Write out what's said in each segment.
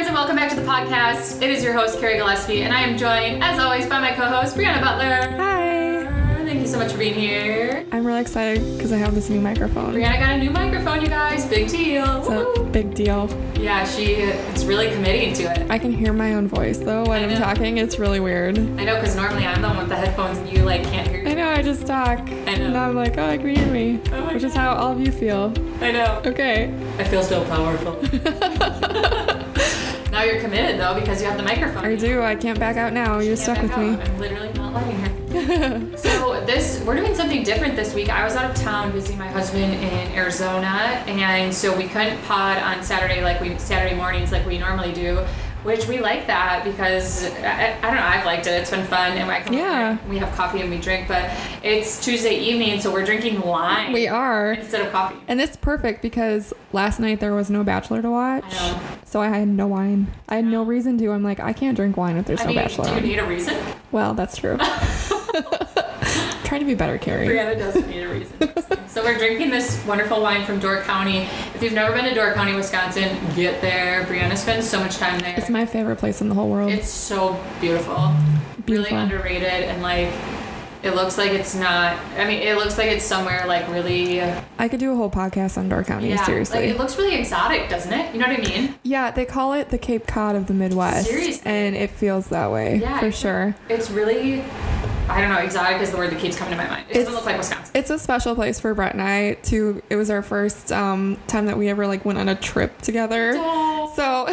friends, and welcome back to the podcast. It is your host, Carrie Gillespie, and I am joined, as always, by my co host, Brianna Butler. Hi. Thank you so much for being here. I'm really excited because I have this new microphone. Brianna got a new microphone, you guys. Big deal. It's a big deal. Yeah, she it's really committing to it. I can hear my own voice though when I'm talking. It's really weird. I know, because normally I'm the one with the headphones, and you like can't hear. I know I just talk. I know. And I'm like, oh, I can hear me. Oh my Which is how all of you feel. I know. Okay. I feel so powerful. now you're committed though because you have the microphone. I do. I can't back out now. You're stuck with out. me. I'm literally not letting her. so this we're doing something different this week. I was out of town visiting my husband in Arizona, and so we couldn't pod on Saturday like we Saturday mornings like we normally do. Which we like that because I, I don't know I've liked it. It's been fun, and I come Yeah. we have coffee and we drink. But it's Tuesday evening, so we're drinking wine We are. instead of coffee. And it's perfect because last night there was no Bachelor to watch. I know. So I had no wine. I had no reason to. I'm like, I can't drink wine if there's I no mean, Bachelor. do you need a reason? Well, that's true. To be better, Carrie. Brianna doesn't need a reason. so we're drinking this wonderful wine from Door County. If you've never been to Door County, Wisconsin, get there. Brianna spends so much time there. It's my favorite place in the whole world. It's so beautiful. Beautiful. Really underrated and like it looks like it's not I mean it looks like it's somewhere like really I could do a whole podcast on Door County, yeah, seriously. Like it looks really exotic, doesn't it? You know what I mean? yeah, they call it the Cape Cod of the Midwest. Seriously? And it feels that way, Yeah, for sure. It's really I don't know, exotic is the word that keeps coming to my mind. It doesn't look like Wisconsin. It's a special place for Brett and I, too. It was our first um, time that we ever like went on a trip together. Oh. So,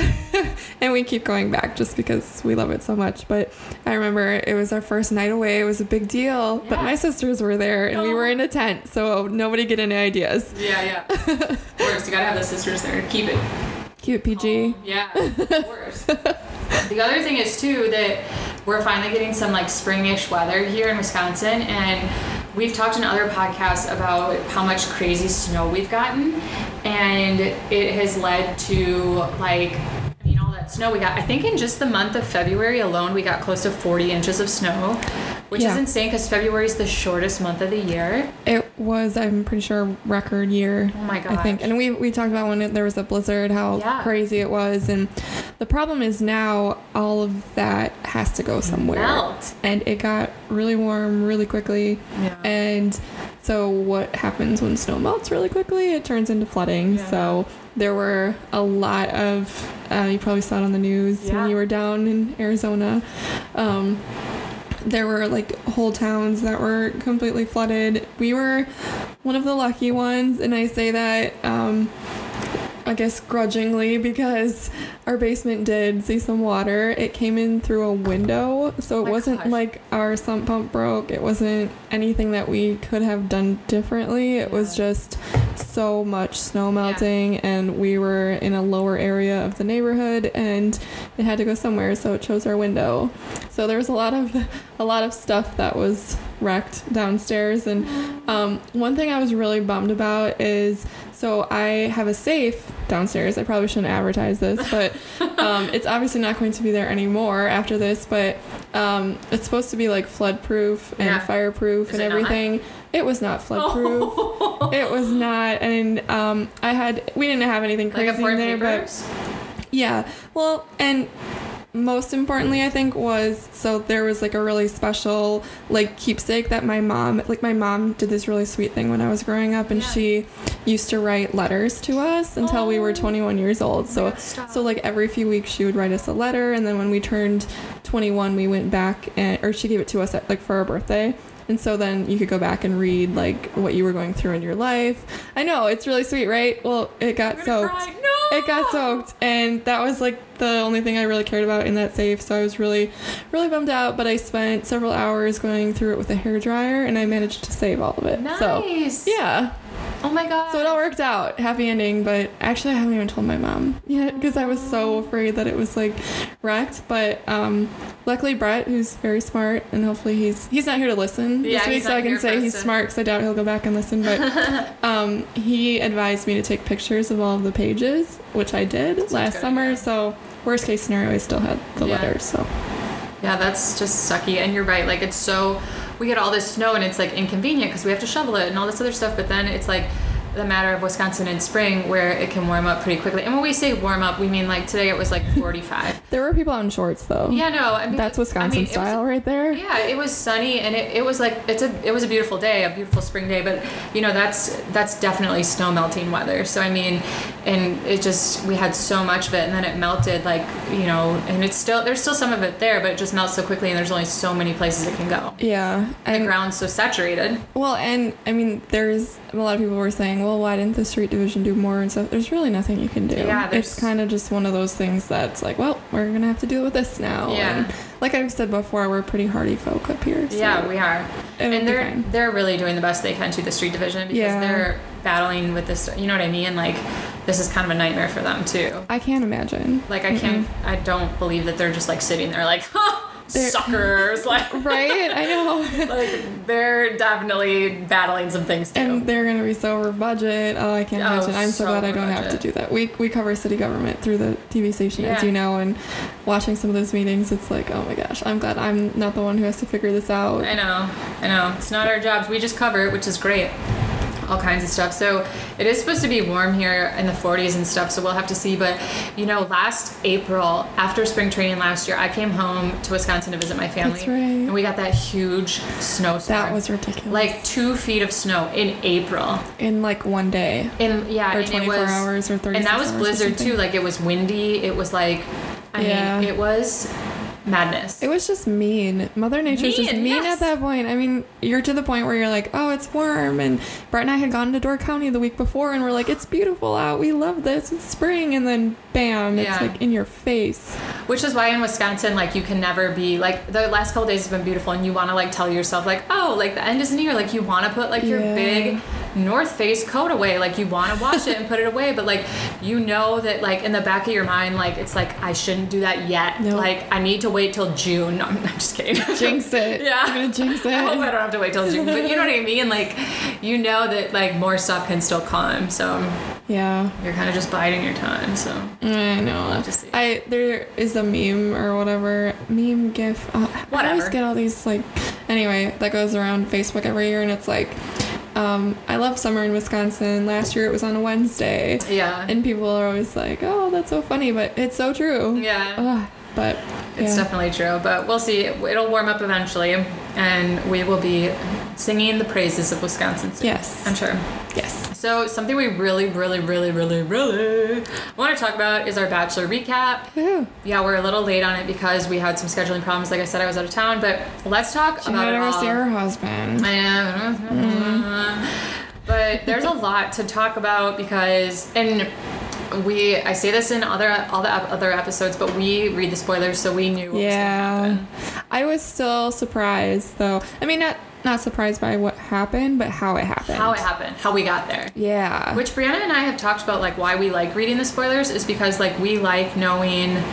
and we keep going back just because we love it so much. But I remember it was our first night away. It was a big deal. But my sisters were there and we were in a tent. So nobody get any ideas. Yeah, yeah. of course, you gotta have the sisters there. Keep it Cute PG. Yeah, of course. the other thing is too that we're finally getting some like springish weather here in Wisconsin, and we've talked in other podcasts about how much crazy snow we've gotten, and it has led to like. I mean, all that snow we got. I think in just the month of February alone, we got close to 40 inches of snow, which is insane because February is the shortest month of the year. It was, I'm pretty sure, record year. Oh my god! I think, and we we talked about when it, there was a blizzard, how Yeah. crazy it was, and the problem is now all of that has to go somewhere, Melt. and it got really warm really quickly, Yeah. and so what happens when snow melts really quickly? It turns into flooding. Yeah. So there were a lot of, uh, you probably saw it on the news Yeah. when you were down in Arizona. Um, there were like whole towns that were completely flooded. We were one of the lucky ones, and I say that um, I guess grudgingly because our basement did see some water. It came in through a window, so it wasn't gosh. like our sump pump broke. It wasn't anything that we could have done differently. It was just so much snow melting, and we were in a lower area of the neighborhood, and it had to go somewhere, so it chose our window. So there was a lot of a lot of stuff that was wrecked downstairs, and um, one thing I was really bummed about is so I have a safe downstairs. I probably shouldn't advertise this, but um, it's obviously not going to be there anymore after this. But um, it's supposed to be like flood proof and Yeah. fireproof Is and it not? everything. It was not flood proof. It was not, and um, I had we didn't have anything like crazy in important there, but yeah. Well, and most importantly, I think was so there was like a really special like keepsake that my mom like my mom did this really sweet thing when I was growing up, and Yeah. she used to write letters to us until we were Oh. 21 years old. So God, so like every few weeks she would write us a letter, and then when we turned 21, we went back and or she gave it to us at, like for our birthday. And so then you could go back and read like what you were going through in your life. I know it's really sweet, right? Well, it got soaked. It got soaked, and that was like the only thing I really cared about in that safe. So I was really, really bummed out. But I spent several hours going through it with a hair dryer, and I managed to save all of it. So Nice. yeah, Oh my god. so it all worked out, happy ending. But actually, I haven't even told my mom yet because I was so afraid that it was like wrecked. But um, luckily, Brett, who's very smart, and hopefully he's he's not here to listen Yeah, this week, so I can say he's to- smart because I doubt he'll go back and listen. But um, he advised me to take pictures of all of the pages, which I did That's last summer. So worst case scenario, I still had the Yeah. letters. So Yeah, that's just sucky. And you're right. Like it's so we get all this snow and it's like inconvenient because we have to shovel it and all this other stuff. But then it's like the matter of Wisconsin in spring where it can warm up pretty quickly. And when we say warm up, we mean like today it was like 45. There were people in shorts though. yeah, no, I mean That's I Wisconsin mean, it was- style right there. yeah, it was sunny and it, it was like it's a it was a beautiful day, a beautiful spring day, but you know that's that's definitely snow melting weather. So I mean, and it just we had so much of it and then it melted like, you know, and it's still there's still some of it there, but it just melts so quickly and there's only so many places it can go. Yeah. The And ground's so saturated. well, and I mean, there's a lot of people were saying, well, why didn't the street division do more and stuff? There's really nothing you can do. Yeah, there's- it's kind of just one of those things that's like, well, we're gonna have to deal with this now. Yeah. And like I've said before, we're pretty hardy folk up here. So Yeah, we are. and they're fine. they're really doing the best they can to the street division because Yeah. they're battling with this you know what I mean? Like this is kind of a nightmare for them too. I can't imagine. Like I can't I don't believe that they're just like sitting there like, huh, They're- suckers. like Right? I know. like they're definitely battling some things too. And they're gonna be so over budget. Oh, I can't Oh, imagine. I'm so, so glad I don't have to do that. We we cover city government through the TV station, as you know, and watching some of those meetings, it's like, oh my gosh, I'm glad I'm not the one who has to figure this out. I know, I know. It's not our jobs. We just cover it, which is great. All kinds of stuff. So it is supposed to be warm here in the 40s and stuff. So we'll have to see. But you know, last April after spring training last year, I came home to Wisconsin to visit my family, That's right. and we got that huge snowstorm. That was ridiculous. like two feet of snow in April. in like one day And yeah, or 24 was, hours or 30. and that was blizzard too. Like it was windy. It was like, I Yeah. mean, it was madness. It was just mean. Mother Nature's just Mean, mean yes. at that point. I mean, you're to the point where you're like, oh, it's warm. And Brett and I had gone to Door County the week before and we're like, it's beautiful out. We love this. It's spring. And then bam, it's Yeah. like in your face. Which is why in Wisconsin, like you can never be like the last couple days have been beautiful, and you want to like tell yourself like, oh, like the end is near. Like you want to put like your Yeah. big North Face coat away. Like you want to wash it and put it away, but like you know that like in the back of your mind, like it's like I shouldn't do that yet. Nope. Like I need to wait till June. No, I'm, I'm just kidding. Jinx it. Yeah. Going to jinx I hope I don't have to wait till June, but you know what I mean. Like you know that like more stuff can still come, so Yeah. you're kind of just biding your time. So I know. Love to see. I there is a meme or whatever meme gif. Uh, I always get all these like anyway that goes around Facebook every year, and it's like, um, I love summer in Wisconsin. Last year it was on a Wednesday, yeah, and people are always like, "Oh, that's so funny," but it's so true. yeah. Ugh, but It's definitely true, but we'll see. It'll warm up eventually, and we will be singing the praises of Wisconsin soon. Yes. I'm sure. Yes. So, something we really, really, really, really, really want to talk about is our Bachelor recap. Woo. Yeah, we're a little late on it because we had some scheduling problems. Like I said, I was out of town, but let's talk She about had it to go all. see her husband. I. But there's a lot to talk about because, and we, I say this in other all the other episodes, but we read the spoilers, so we knew. What Yeah. I was still surprised though. I mean, not not surprised by what happened, but how it happened. How it happened, how we got there. Yeah. Which Brianna and I have talked about, like why we like reading the spoilers is because like we like knowing.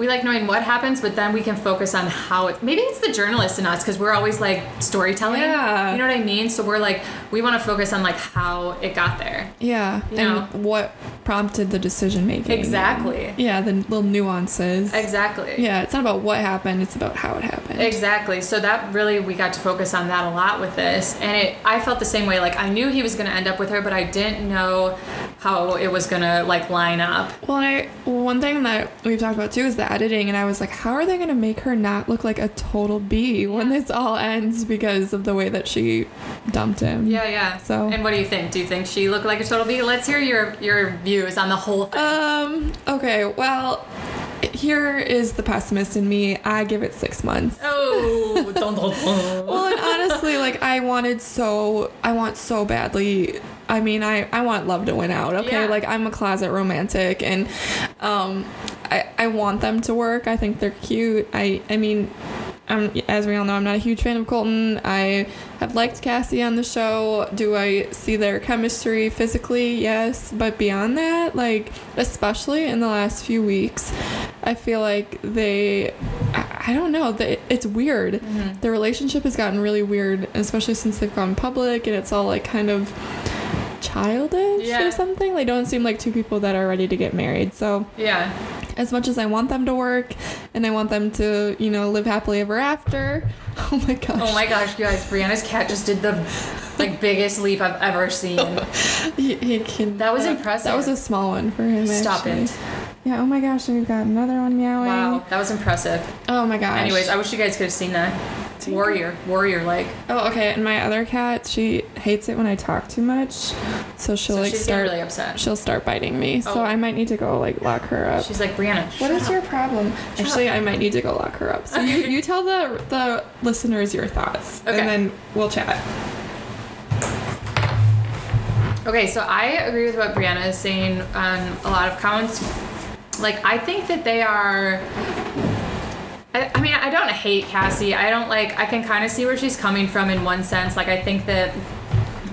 We like knowing what happens, but then we can focus on how it. Maybe it's the journalist in us because we're always like storytelling. Yeah. You know what I mean? So we're like, we want to focus on like how it got there. Yeah, You and know? what prompted the decision making. Exactly. Yeah, the little nuances. Exactly. Yeah, it's not about what happened; it's about how it happened. Exactly. So that really we got to focus on that a lot with this, and it. I felt the same way. Like I knew he was going to end up with her, but I didn't know how it was going to like line up. Well, and I one thing that we've talked about too is the editing, and I was like, how are they going to make her not look like a total B when this all ends because of the way that she dumped him? Yeah, yeah. So- And what do you think? Do you think she looked like a total B? Let's hear your your views on the whole thing. Um. Okay. Well, here is the pessimist in me. I give it six months. oh, dun, dun, dun. well and honestly like i wanted so i want so badly i mean i i want love to win out okay Yeah. like i'm a closet romantic and um i i want them to work i think they're cute i i mean um, as we all know, I'm not a huge fan of Colton. I have liked Cassie on the show. Do I see their chemistry physically? Yes. But beyond that, like, especially in the last few weeks, I feel like they, I, don't know, they, it's weird. Their relationship has gotten really weird, especially since they've gone public and it's all like kind of childish Yeah. or something. They don't seem like two people that are ready to get married. So, yeah. as much as I want them to work and I want them to, you know, live happily ever after, Oh my gosh. Oh my gosh, you guys! Brianna's cat just did the like biggest leap I've ever seen. He, he can. That was That impressive. That was a small one for him. Stop actually. it! Yeah. Oh my gosh, we've got another one meowing. Wow, that was impressive. Oh my gosh. Anyways, I wish you guys could have seen that. Warrior, warrior like. Oh, okay. And my other cat, she hates it when I talk too much, so she'll So like she's start. really upset. She'll start biting me. Oh. So I might need to go like lock her up. She's like Brianna. What shut is up." your problem? Actually, I might need to go lock her up. So you, you tell the the listeners your thoughts, Okay. and then we'll chat. Okay, so I agree with what Brianna is saying on a lot of comments. Like, I think that they are. I, I mean, I don't hate Cassie. I don't like. I can kind of see where she's coming from in one sense. Like, I think that.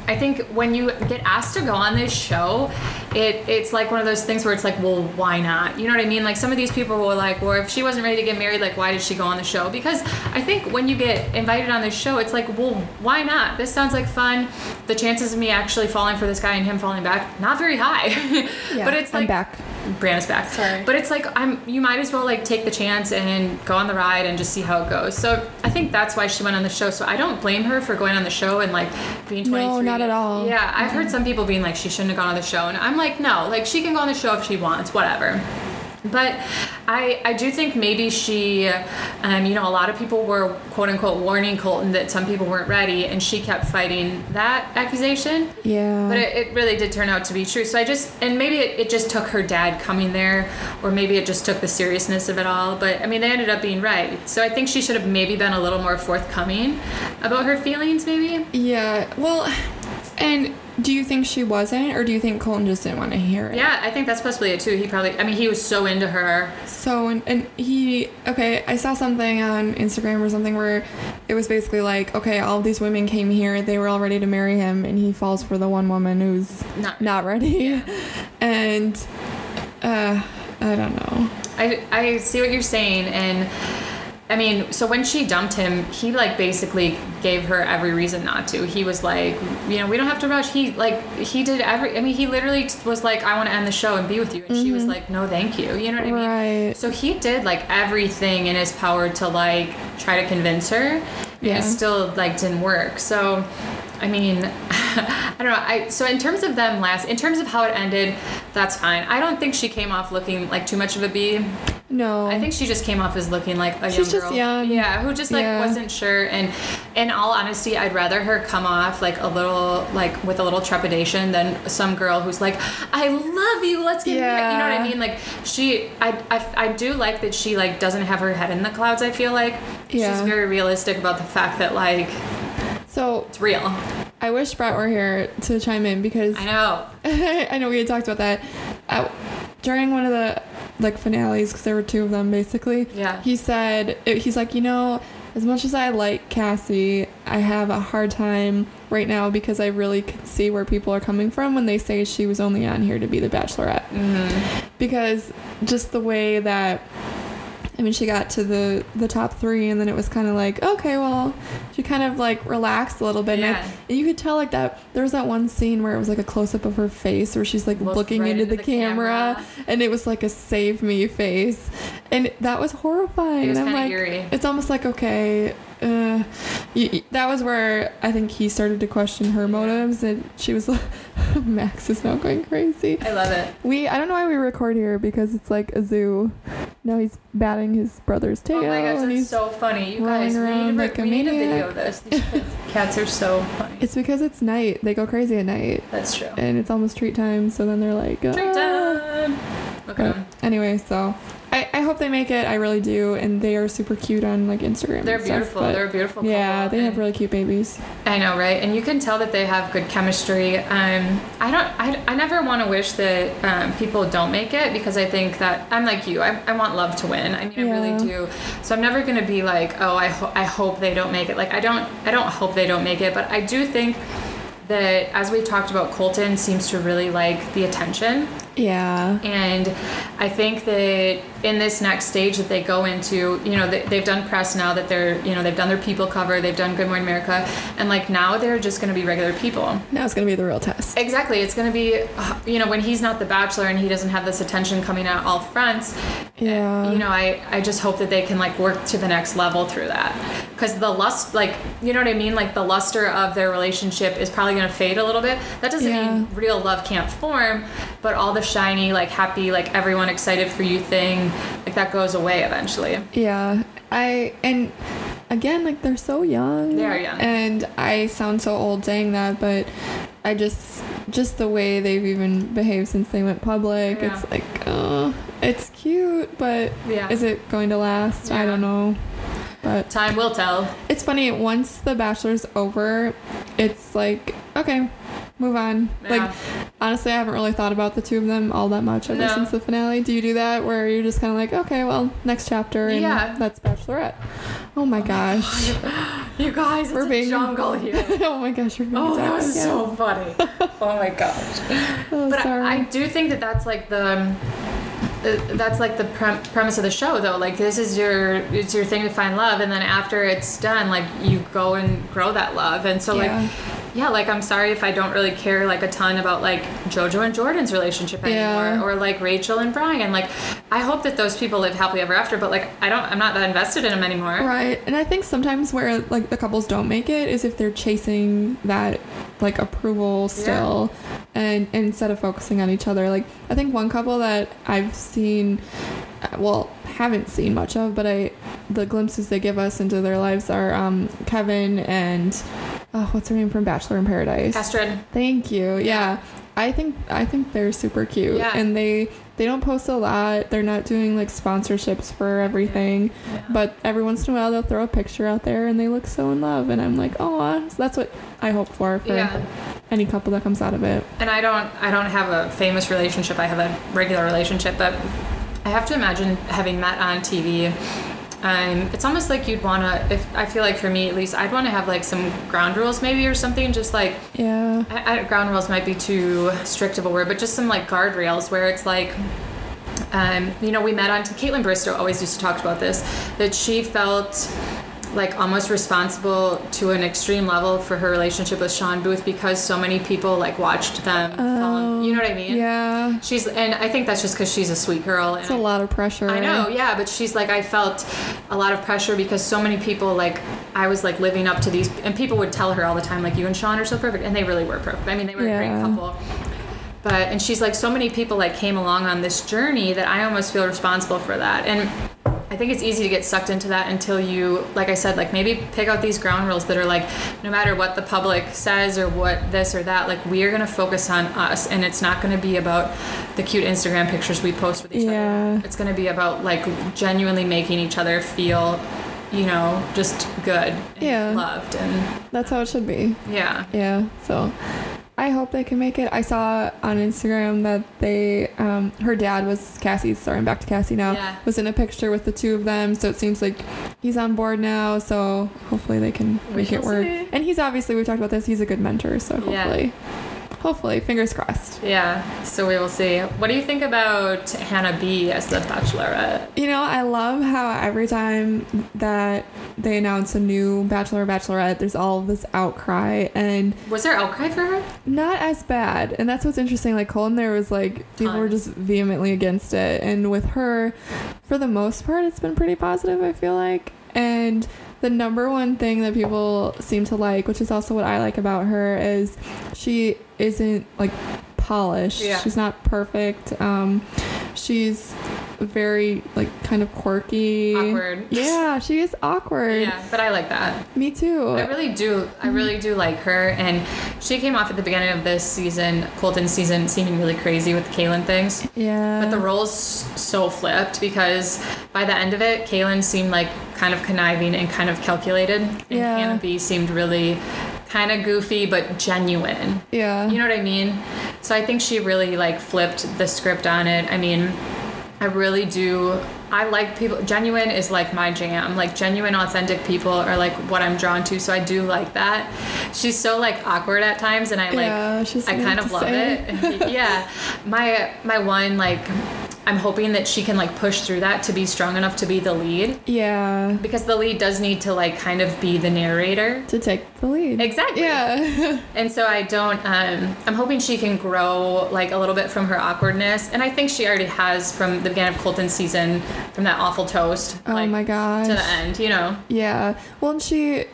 I think when you get asked to go on this show, it it's like one of those things where it's like, well, why not? You know what I mean? Like some of these people were like, well, if she wasn't ready to get married, like why did she go on the show? Because I think when you get invited on this show, it's like, well, why not? This sounds like fun. The chances of me actually falling for this guy and him falling back, not very high. yeah, but it's like I'm back. Brianna's back. Sorry. But it's like I'm you might as well like take the chance and go on the ride and just see how it goes. So I think that's why she went on the show. So I don't blame her for going on the show and like being 23. No, not at all. Yeah, I've heard some people being like she shouldn't have gone on the show and I'm like no, like she can go on the show if she wants, whatever. But I, I do think maybe she, um, you know, a lot of people were quote unquote warning Colton that some people weren't ready, and she kept fighting that accusation. Yeah. But it, it really did turn out to be true. So I just, and maybe it, it just took her dad coming there, or maybe it just took the seriousness of it all. But I mean, they ended up being right. So I think she should have maybe been a little more forthcoming about her feelings, maybe. yeah. Well, and do you think she wasn't, or do you think Colton just didn't want to hear it? Yeah, I think that's possibly it too. He probably, I mean, he was so into her. So and, and he okay, I saw something on Instagram or something where it was basically like, okay, all these women came here, they were all ready to marry him, and he falls for the one woman who's Not- not ready, and uh, I don't know. I, I see what you're saying and I mean, so when she dumped him, he like basically gave her every reason not to. He was like, you know, we don't have to rush. He like he did every. I mean, he literally was like, I want to end the show and be with you, and she was mm-hmm. like, no, thank you. You know what I mean? Right. So he did like everything in his power to like try to convince her, and it still like didn't work. So, I mean, I don't know. I so in terms of them last, in terms of how it ended, that's fine. I don't think she came off looking like too much of a bee. No. I think she just came off as looking like a She's young just girl. young. Yeah, who just like Yeah. wasn't sure. And in all honesty, I'd rather her come off like a little like with a little trepidation than some girl who's like, "I love you, let's get married." You know what I mean? Like she, I, I, I do like that she like doesn't have her head in the clouds. I feel like Yeah. she's very realistic about the fact that like so it's real. I wish Brett were here to chime in because I know. I know we had talked about that during one of the like finales because there were two of them basically. Yeah. He said he's like you know as much as I like Cassie, I have a hard time right now because I really can see where people are coming from when they say she was only on here to be the Bachelorette Mm-hmm. because just the way that. I mean, she got to the the top three, and then it was kind of like, okay, well, she kind of like relaxed a little bit. And, I- Yeah. and you could tell like that. There was that one scene where it was like a close up of her face, where she's like Looked looking right into, into the, the camera, camera. and it was like a save me face, and that was horrifying. It was and I'm like, eerie. it's almost like okay. Uh, that was where I think he started to question her motives, and she was like, "Max is now going crazy." I love it. We I don't know why we record here because it's like a zoo. Now he's batting his brother's tail, Oh my gosh, that's he's so funny. You guys, we need, to, like we need a video of this. Cats are so funny. It's because it's night. They go crazy at night, That's true. and it's almost treat time. So then they're like, Treat "Ah." time. Look at But anyway, so I, I hope they make it. I really do, and they are super cute on like Instagram. They're stuff, beautiful. They're a beautiful. yeah, they have really cute babies. I know, right? And you can tell that they have good chemistry. Um, I don't. I, I never want to wish that um, people don't make it because I think that I'm like you. I, I want love to win. I mean, I really do. So I'm never gonna be like, oh, I ho- I hope they don't make it. Like I don't. I don't hope they don't make it. But I do think that as we've talked about, Colton seems to really like the attention. Yeah, And I think that in this next stage that they go into, you know, they, they've done press now that they're, you know, they've done their people cover, they've done Good Morning America, and like now they're just going to be regular people. Now it's gonna be the real test. Exactly. It's going to be, uh, you know, when he's not the bachelor and he doesn't have this attention coming at all fronts, Yeah. you know, I, I just hope that they can like work to the next level through that. Because the lust, like, you know what I mean? Like the luster of their relationship is probably going to fade a little bit. That doesn't Yeah. mean real love can't form, but all the shiny, like happy, like everyone excited for you thing, like that goes away eventually. Yeah, I and again, like they're so young. They are young. and I sound so old saying that, but I just just the way they've even behaved since they went public. Yeah. It's like, oh, it's cute, but Yeah. is it going to last? I don't know. But Time will tell. it's funny. Once the Bachelor's over, it's like okay, move on. Yeah. Like honestly, I haven't really thought about the two of them all that much ever No. since the finale. Do you do that where you're just kind of like, okay, well, next chapter, and Yeah. that's Bachelorette. Oh my gosh. You guys, We're it's being- jungle here. oh my gosh, you're being Oh, that was again. so funny. Oh my gosh. Oh, But. I, I do think that that's like the um, uh, that's like the prem- premise of the show though like this is your it's your thing to find love and then after it's done like you go and grow that love and so Yeah. like yeah like i'm sorry if i don't really care like a ton about like jojo and jordan's relationship anymore Yeah. or like rachel and bryan like i hope that those people live happily ever after but like i don't i'm not that invested in them anymore Right. And I think sometimes where like the couples don't make it is if they're chasing that like approval still and instead of focusing on each other. Like I think one couple that I've seen uh, well, haven't seen much of, but I the glimpses they give us into their lives are um Kevin and oh, what's her name from Bachelor in Paradise? Astrid. Thank you. Yeah. I think I think they're super cute Yeah. and they they don't post a lot. They're not doing like sponsorships for everything. Yeah. But every once in a while they'll throw a picture out there and they look so in love and I'm like, "Oh, so that's what I hope for for yeah any couple that comes out of it." and I don't I don't have a famous relationship. I have a regular relationship, but I have to imagine having met on TV. Um, it's almost like you'd wanna. If I feel like for me at least, I'd want to have like some ground rules maybe or something. Just like Yeah. I, I, ground rules might be too strict of a word, but just some like guardrails where it's like. Um, you know, we met on Kaitlyn Bristowe always used to talk about this that she felt like almost responsible to an extreme level for her relationship with Shawn Booth because so many people like watched them. in- oh, you know what I mean? Oh, Yeah. She's and I think that's just because she's a sweet girl. It's a lot of pressure. I know, yeah, but she's like, I felt a lot of pressure because so many people, like, I was like living up to these, and people would tell her all the time, like, you and Sean are so perfect, and they really were perfect. I mean, they were a great couple. But, and she's like, so many people like came along on this journey that I almost feel responsible for that. And I think it's easy to get sucked into that until you, like I said, like maybe pick out these ground rules that are like, no matter what the public says or what this or that, like we are going to focus on us, and it's not going to be about the cute Instagram pictures we post with each Yeah. other. It's going to be about like genuinely making each other feel, you know, just good, and Yeah. loved, and That's how it should be. yeah, Yeah. So I hope they can make it. I saw on Instagram that they, um, her dad was Cassie's. Sorry, I'm back to Cassie now. Yeah. Was in a picture with the two of them, so it seems like he's on board now. So hopefully they can We make it work. see. And he's obviously we've talked about this. He's a good mentor, so Yeah. Hopefully, fingers crossed. yeah. So we will see. What do you think about Hannah B as the Bachelorette? You know, I love how every time that they announce a new Bachelor or Bachelorette, there's all this outcry and Was there outcry for her? not as bad. And that's what's interesting. Like Colin there was like people were just vehemently against it. And with her, for the most part, it's been pretty positive, I feel like. And the number one thing that people seem to like, which is also what I like about her, is she isn't like polished. Yeah. She's not perfect. Um, she's very like kind of quirky. Awkward. Yeah, she is awkward. Yeah, but I like that. Me too. I really do. I really do like her, and she came off at the beginning of this season, Colton season, seeming really crazy with the Caelynn things. yeah. But the roles so flipped because by the end of it, Caelynn seemed like kind of conniving and kind of calculated, and Yeah. Hannah B seemed really kind of goofy but genuine. yeah. You know what I mean? So I think she really like flipped the script on it. I mean, I really do. I like people. Genuine is like my jam. Like genuine, authentic people are like what I'm drawn to. So I do like that. She's so like awkward at times, and I like. Yeah, she's I kind of love say. it. yeah, my my one like I'm hoping that she can like push through that to be strong enough to be the lead Yeah. because the lead does need to like kind of be the narrator. To take the lead. Exactly. Yeah. And so I don't. Um, I'm hoping she can grow like a little bit from her awkwardness, and I think she already has from the beginning of Colton's season, from that awful toast. oh like, my god. To the end, you know. Yeah. Well, and she,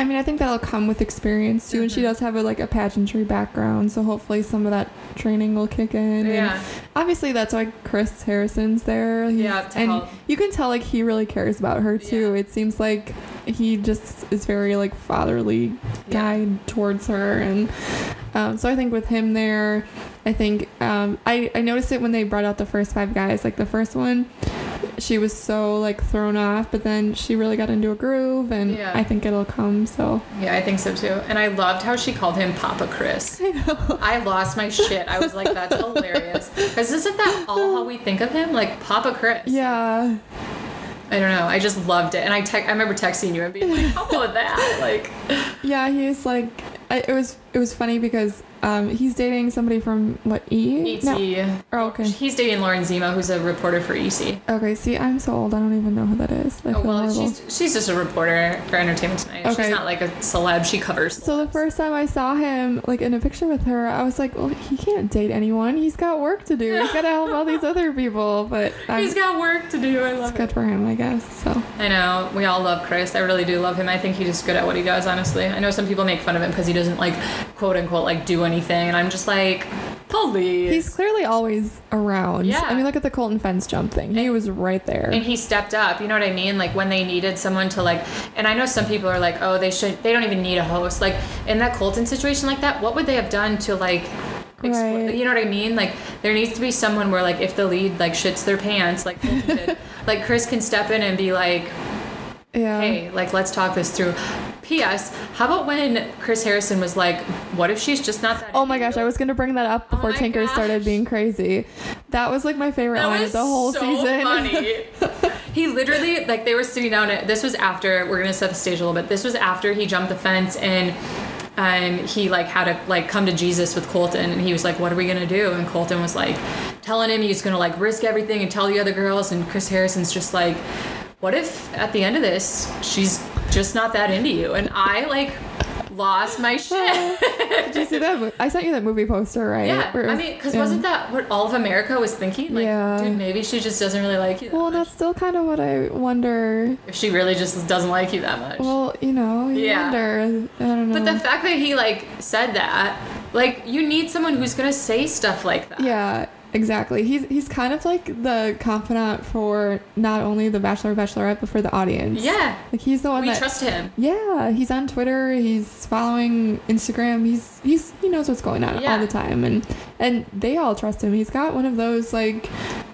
I mean, I think that'll come with experience too. And she Mhm. does have a, like a pageantry background, so hopefully some of that training will kick in. And Yeah. obviously, that's why Chris Harrison's there. He's- Yeah, and help. you can tell like he really cares about her too. Yeah. It seems like he just is very like fatherly guy towards her, and um, so I think with him there, I think um, I I noticed it when they brought out the first five guys. Like the first one, she was so like thrown off, but then she really got into a groove, and Yeah. I think it'll come. So Yeah, I think so too. And I loved how she called him Papa Chris. I know. I lost my shit. I was like, that's hilarious. Because isn't that all how we think of him? Like Papa Chris. Yeah. I don't know. I just loved it. And I te- I remember texting you and being like, how about that? Like, Yeah, he's like, I, it was it was funny because um, he's dating somebody from what E? ET. No. Oh, okay. He's dating Lauren Zima, who's a reporter for ET. Okay. See, I'm so old. I don't even know who that is. I Oh well, horrible. she's she's just a reporter for Entertainment Tonight. Okay. She's not like a celeb. She covers. So the first time I saw him, like in a picture with her, I was like, "Well, he can't date anyone. He's got work to do. He's got to help all these other people." But I'm, he's got work to do. I it's love good for him, I guess. So I know we all love Chris. I really do love him. I think he's just good at what he does. Honestly, I know some people make fun of him because he doesn't like quote unquote like do anything, and I'm just like, please. he's clearly always around. Yeah. I mean, look at the Colton fence jump thing. He And- was right there. and he stepped up you know what i mean like when they needed someone to like and i know some people are like oh they should they don't even need a host like in that colton situation like that what would they have done to like Right. you know what i mean like there needs to be someone where like if the lead like shits their pants like did, like chris can step in and be like yeah. hey like let's talk this through ps how about when chris harrison was like what if she's just not that Oh my gosh. I was gonna bring that up Oh before my Tinker started being crazy. That was like my favorite That line was of the whole so season. Funny. he literally like they were sitting down. At, this was after we're gonna set the stage a little bit. This was after he jumped the fence and um, he like had to like come to Jesus with Colton and he was like, "What are we gonna do?" And Colton was like telling him he's gonna like risk everything and tell the other girls. And Chris Harrison's just like, "What if at the end of this she's just not that into you?" And I like lost my shit. Did you see that? I sent you that movie poster, right? Yeah, it I mean, because yeah. wasn't that what all of America was thinking? Like, Yeah. dude, maybe she just doesn't really like you. That Well, much. that's still kind of what I wonder. if she really just doesn't like you that much. Well, you know, you Yeah. wonder. I don't know. but the fact that he like said that, like, you need someone who's gonna say stuff like that. yeah, exactly. He's he's kind of like the confidant for not only the Bachelor Bachelorette, but for the audience. Yeah. Like he's the one We that. trust him. yeah, he's on Twitter. He's following Instagram. He's he's he knows what's going on Yeah. all the time, and and they all trust him. He's got one of those like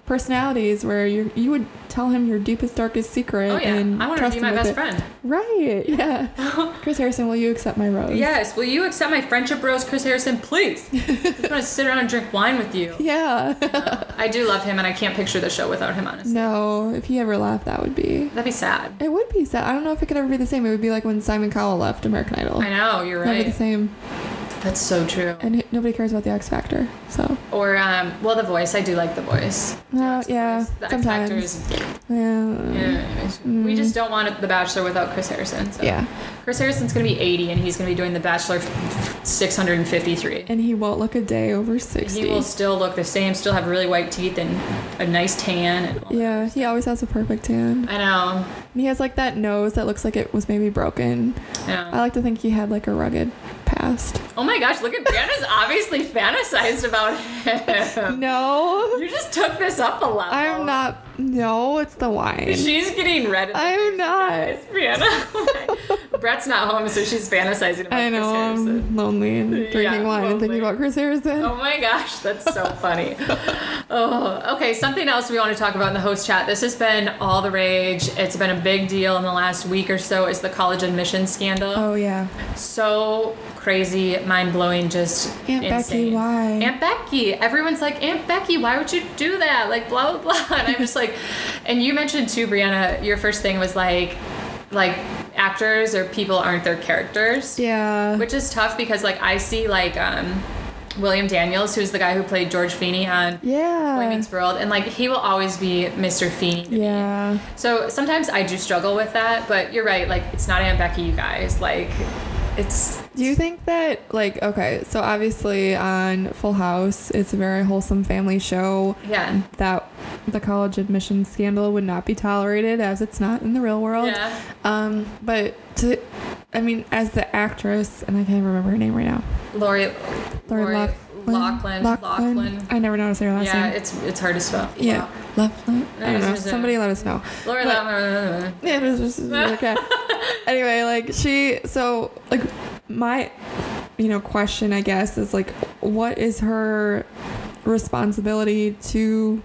personalities where you you would tell him your deepest darkest secret Oh yeah, and I want to trust be my best it. friend. Right. Yeah. Chris Harrison, will you accept my rose? Yes. Will you accept my friendship rose, Chris Harrison? Please. I just want to sit around and drink wine with you. Yeah. I do love him, and I can't picture the show without him. Honestly, no, if he ever left, that would be. that'd be sad. It would be sad. I don't know if it could ever be the same. It would be like when Simon Cowell left American Idol. I know you're right. Never the same. That's so true. And nobody cares about the X Factor. So, Or um, well, the voice. I do like the voice. no, The yeah. The X Factor is Yeah. Yeah, we just don't want The Bachelor without Chris Harrison. So. Mm. Yeah. Chris Harrison's gonna be 80, and he's gonna be doing The Bachelor 653. And he won't look a day over 60. He will still look the same, still have really white teeth and a nice tan. And all that. yeah, he always has a perfect tan. I know. And he has like that nose that looks like it was maybe broken. I. I like to think he had like a rugged past. oh my gosh, look at Brianna's obviously fantasized about him. No. You just took this up a level. I'm not. No, it's the wine. She's getting red. I'm not. Brianna. Brett's not home, so she's fantasizing about I know Chris Harrison. I'm lonely and drinking Yeah, wine and thinking about Chris Harrison. Oh my gosh, that's so funny. Oh, okay. Something else we want to talk about in the host chat. This has been all the rage. It's been a big deal in the last week or so. Is the college admission scandal? Oh yeah. So crazy, mind blowing, just Aunt Becky, why? Aunt Becky. Everyone's like, Aunt Becky, why would you do that? Like blah blah blah. And I'm just like, and you mentioned too, Brianna. Your first thing was like, like actors or people aren't their characters Yeah. which is tough because like I see like um William Daniels, who's the guy who played George Feeny on Boy Yeah. Meets World, and like he will always be Mr. Feeny. to me. Yeah. So sometimes I do struggle with that, but you're right. Like it's not Aunt Becky, you guys. Like it's Do you think that, like, okay, so obviously on Full House, it's a very wholesome family show yeah, that the college admission scandal would not be tolerated as it's not in the real world. yeah. Um, but to, I mean, as the actress, and I can't remember her name right now. Lori, Lori Lori Loughlin. Lachlan, Lachlan. I never noticed how to say her last Yeah, name. it's it's hard to spell. Yeah. Loughlin. I don't know. It's just a- Somebody let us know. Lachlan. Yeah, it was just okay. anyway, like she, so like my, you know, question I guess is like, what is her responsibility to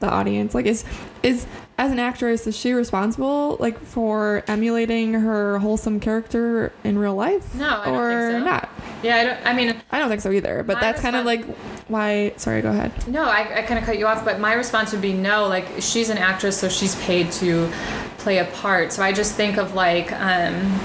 the audience? Like, is is as an actress, is she responsible like for emulating her wholesome character in real life? No, I don't or think so. not? Yeah, I don't. I mean, I don't think so either. But that's kind of like why. Sorry, go ahead. no, I, I kind of cut you off, but my response would be no. Like she's an actress, so she's paid to play a part. So I just think of like. um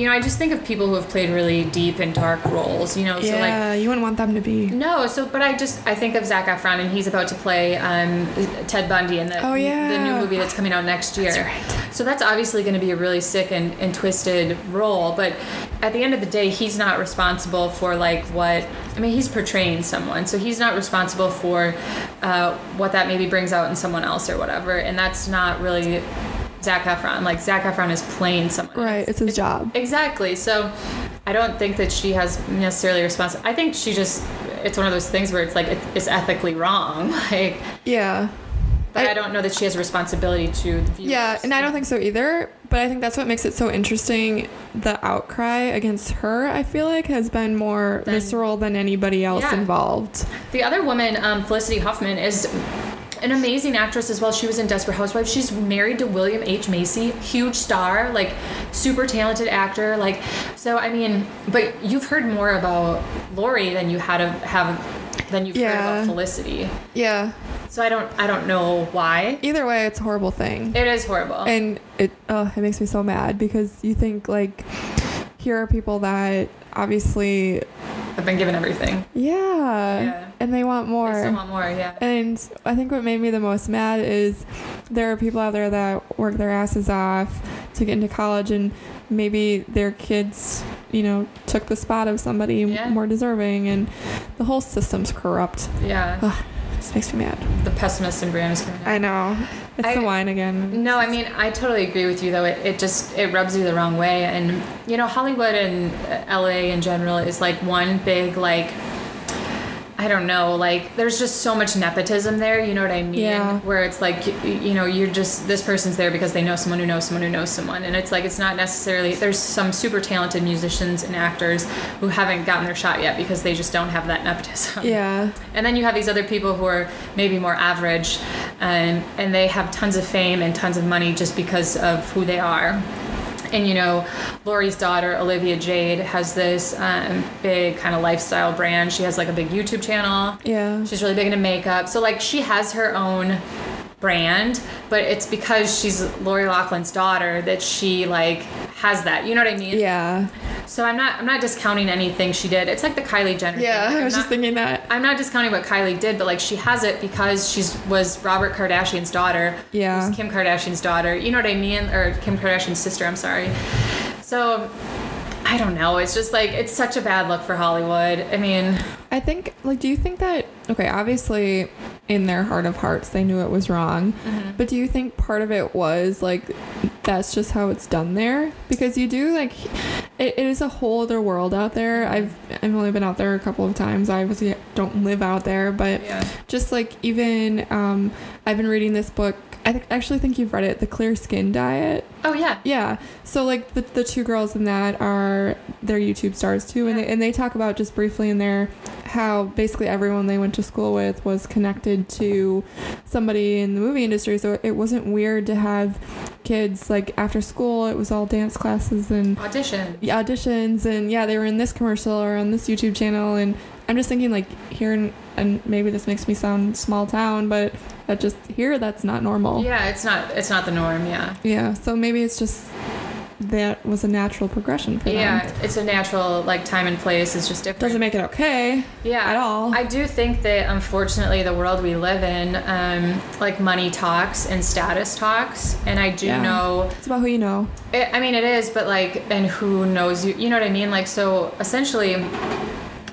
you know, I just think of people who have played really deep and dark roles, you know, so like yeah, you wouldn't want them to be. No, so but I just I think of Zac Efron and he's about to play um, Ted Bundy in the Oh, the new movie that's coming out next year. So that's obviously going to be a really sick and, and twisted role, but at the end of the day, he's not responsible for like what I mean. He's portraying someone, so he's not responsible for uh, what that maybe brings out in someone else or whatever, and that's not really. Zac Efron, like Zac Efron is playing someone. Right, it's his job. Exactly. So I don't think that she has necessarily responsible. I think she just it's one of those things where it's like it, it's ethically wrong. Like, Yeah. but I, I- don't know that she has a responsibility to the viewers. Yeah, and I don't think so either. But I think that's what makes it so interesting. The outcry against her, I feel like, has been more Than- visceral than anybody else Yeah. involved. The other woman, um, Felicity Huffman, is an amazing actress as well. She was in Desperate Housewives. She's married to William H Macy, huge star, like super talented actor. Like, so I mean, but you've heard more about Lori than you had a, have than you've heard about Felicity. Yeah. So I don't I don't know why. Either way, it's a horrible thing. It is horrible. And it, oh, it makes me so mad because you think, like, here are people that obviously, I've been given everything. yeah, Yeah. and they want more. I still want more, yeah. And I think what made me the most mad is there are people out there that work their asses off to get into college and maybe their kids, you know, took the spot of somebody Yeah. more deserving and the whole system's corrupt. Yeah. Ugh, it just makes me mad. The pessimist in Brianna's coming out. I know. It's I- the wine again. No, I mean I totally agree with you though. It, it just it rubs you the wrong way, and you know Hollywood and LA in general is like one big like I don't know like there's just so much nepotism there. You know what I mean? Yeah. Where it's like y- you know you're just this person's there because they know someone who knows someone who knows someone, and it's like it's not necessarily there's some super talented musicians and actors who haven't gotten their shot yet because they just don't have that nepotism. Yeah. And then you have these other people who are maybe more average, and and they have tons of fame and tons of money just because of who they are. And you know, Lori's daughter Olivia Jade has this um, big kind of lifestyle brand. She has like a big YouTube channel. Yeah. She's really big into makeup. So like she has her own brand, but it's because she's Lori Loughlin's daughter that she like has that. You know what I mean? Yeah. So I'm not I'm not discounting anything she did. It's like the Kylie Jenner. Yeah. thing. I was not- just thinking that. I'm not discounting what Kylie did, but like she has it because she's was Robert Kardashian's daughter. Yeah. Kim Kardashian's daughter. You know what I mean? Or Kim Kardashian's sister, I'm sorry. So I don't know. It's just like it's such a bad look for Hollywood. I mean, I think, like, do you think that, okay, obviously in their heart of hearts, they knew it was wrong, Mm-hmm. but do you think part of it was, like, that's just how it's done there? Because you do, like, it, it is a whole other world out there. I've, I've only been out there a couple of times. I obviously don't live out there, but yeah. just like even, um, I've been reading this book. I th- actually think you've read it, The Clear Skin Diet. Oh yeah. Yeah. So like the, the two girls in that are they're YouTube stars too, and they and they talk about just briefly in there how basically everyone they went to school with was connected to somebody in the movie industry. So it wasn't weird to have kids like after school. It was all dance classes and Audition. auditions, and yeah, they were in this commercial or on this YouTube channel. And I'm just thinking like here in, and maybe this makes me sound small town, but that just here that's not normal. Yeah, it's not it's not the norm. Yeah. Yeah, so maybe it's just that was a natural progression for them. Yeah, it's a natural like time and place is just different. Doesn't make it okay. yeah at all. i do think that unfortunately the world we live in um, like money talks and status talks and i do Yeah. know It's about who you know. it, i mean it is but like and who knows you you know what i mean like so essentially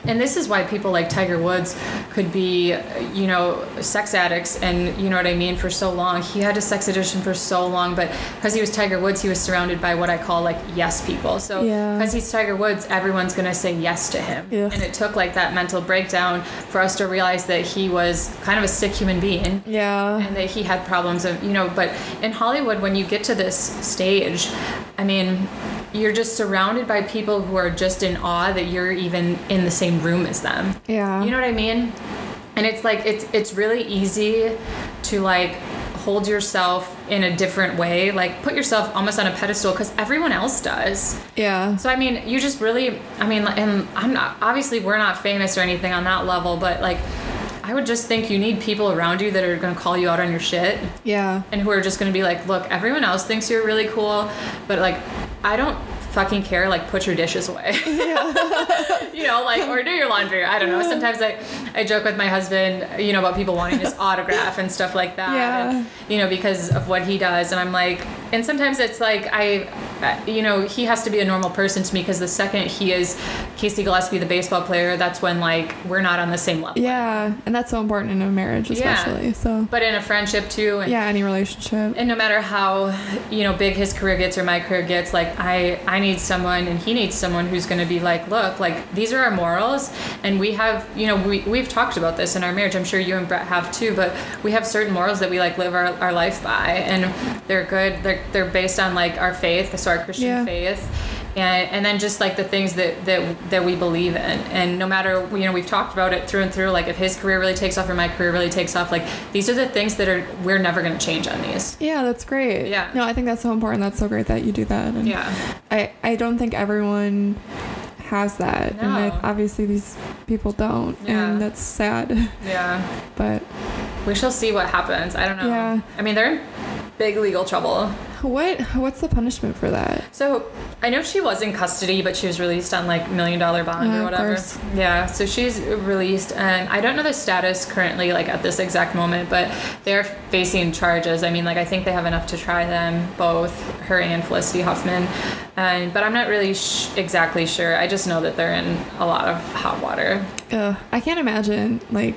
and this is why people like Tiger Woods could be, you know, sex addicts and you know what I mean for so long. He had a sex addiction for so long, but because he was Tiger Woods, he was surrounded by what I call like yes people. So Yeah. because he's Tiger Woods, everyone's gonna say yes to him. Ugh. And it took like that mental breakdown for us to realize that he was kind of a sick human being Yeah. and that he had problems of you know but in hollywood when you get to this stage i mean you're just surrounded by people who are just in awe that you're even in the same room as them Yeah. you know what i mean and it's like it's it's really easy to like hold yourself in a different way like put yourself almost on a pedestal because everyone else does yeah. so I mean, you just really, I mean, and I'm not obviously we're not famous or anything on that level, but like, I would just think you need people around you that are going to call you out on your shit Yeah. and who are just going to be like, look, everyone else thinks you're really cool, but like, I don't fucking care. Like, put your dishes away. you know, like, or do your laundry. I don't know. Sometimes I, I joke with my husband, you know, about people wanting his autograph and stuff like that. Yeah. And, you know, because of what he does. And I'm like, and sometimes it's like, I, Uh, you know, he has to be a normal person to me because the second he is Casey Gillespie, the baseball player, that's when like we're not on the same level. Yeah. And that's so important in a marriage, Yeah. especially. So, But in a friendship too. And, yeah, any relationship. and no matter how you know big his career gets or my career gets like i i need someone and he needs someone who's going to be like look like these are our morals and we have you know we, we've talked about this in our marriage i'm sure you and brett have too but we have certain morals that we like live our, our life by and they're good they're, they're based on like our faith so our christian Yeah. faith and, and then just like the things that, that that we believe in and no matter you know we've talked about it through and through like if his career really takes off or my career really takes off like these are the things that are we're never going to change on these Yeah, that's great. Yeah. No, I think that's so important. That's so great that you do that. And yeah I, I don't think everyone has that. And No. like, obviously these people don't. Yeah. And that's sad. Yeah. But We shall see what happens. I don't know. Yeah. I mean, they're big legal trouble. what what's the punishment for that? So I know she was in custody, but she was released on like million dollar bond Yeah, or whatever. Yeah. So she's released, and I don't know the status currently, like at this exact moment, but they're facing charges. I mean, like I think they have enough to try them, both her and Felicity Huffman. And but I'm not really sh- exactly sure. I just know that they're in a lot of hot water. Ugh, I can't imagine like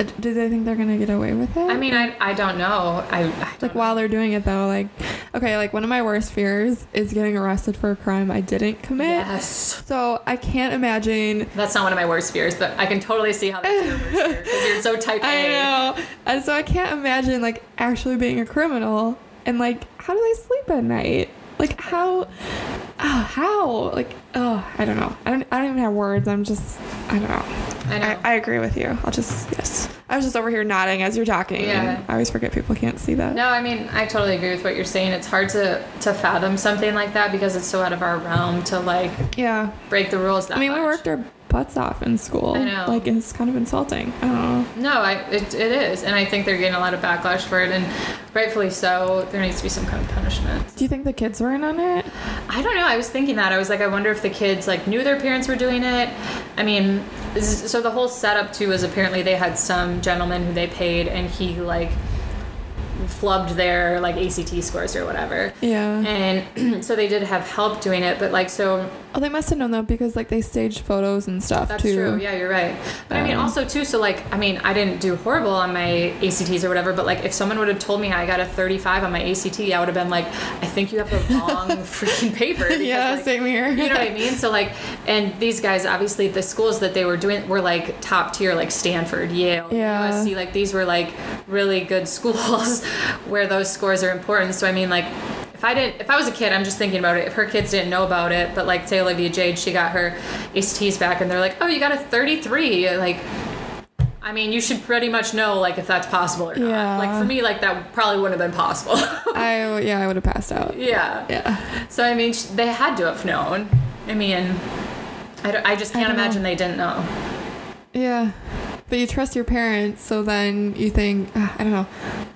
Uh, do they think they're gonna get away with it? I mean, I I don't know. I, I don't like know. while they're doing it though, like okay, like one of my worst fears is getting arrested for a crime I didn't commit. Yes. So I can't imagine That's not one of my worst fears, but I can totally see how that's your worst fear because you're so type A. I know. And so I can't imagine like actually being a criminal and like how do they sleep at night? Like how oh, how? Like oh, I don't know. I don't I don't even have words. I'm just I don't know. I know. I, I agree with you. I'll just yes. I was just over here nodding as you're talking. Yeah. I always forget people can't see that. no, I mean I totally agree with what you're saying. It's hard to to fathom something like that because it's so out of our realm to like Yeah. break the rules. That I mean, we worked our butts off in school. I know. Like it's kind of insulting. I don't know. No, I it, it is, and I think they're getting a lot of backlash for it, and rightfully so. There needs to be some kind of punishment. Do you think the kids were in on it? I don't know. I was thinking that. I was like, I wonder if the kids like knew their parents were doing it. I mean, this- so the whole setup too was apparently they had some gentleman who they paid, and he like flubbed their like ACT scores or whatever. Yeah. And so they did have help doing it, but like so Oh, they must have known though because like they staged photos and stuff That's too. true. Yeah, you're right. But I mean, Um, also too. So like, I mean, I didn't do horrible on my ACTs or whatever. But like, if someone would have told me I got a 35 on my ACT, I would have been like, I think you have the wrong freaking paper. because, Yeah, like, same here. You know what I mean? So like, and these guys, obviously, the schools that they were doing were like top tier, like Stanford, Yale, Yeah. USC. Like these were like really good schools where those scores are important. So I mean, like. If I didn't, if I was a kid, I'm just thinking about it. If her kids didn't know about it, but like say Olivia Jade, she got her ACTs back, and they're like, "Oh, you got a 33." Like, I mean, you should pretty much know like if that's possible or not. Yeah. Like for me, like that probably wouldn't have been possible. I yeah, I would have passed out. yeah. Yeah. So I mean, they had to have known. I mean, I, I just can't know. imagine they didn't know. Yeah. But but you trust your parents, so then you think, ah, I don't know.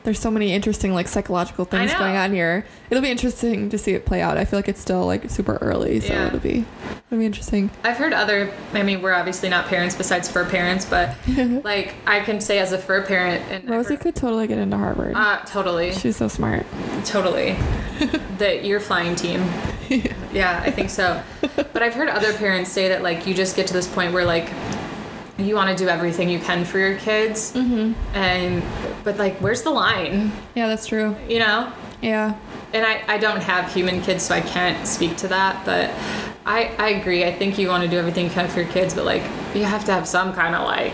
There's so many interesting like psychological things know. going on here. It'll be interesting to see it play out. I feel like it's still like super early, so Yeah. it'll be it'll be interesting. I've heard other. I mean, we're obviously not parents besides fur parents, but like I can say as a fur parent, and Rosie could totally get into Harvard. Uh, totally, She's so smart. totally. the ear flying team. Yeah, I think so. But I've heard other parents say that like you just get to this point where like you want to do everything you can for your kids, Mm-hmm. and but like where's the line? Yeah, that's true. You know? Yeah. And I, I don't have human kids, so I can't speak to that. But I, I agree. I think you want to do everything you can for your kids, but like you have to have some kind of like,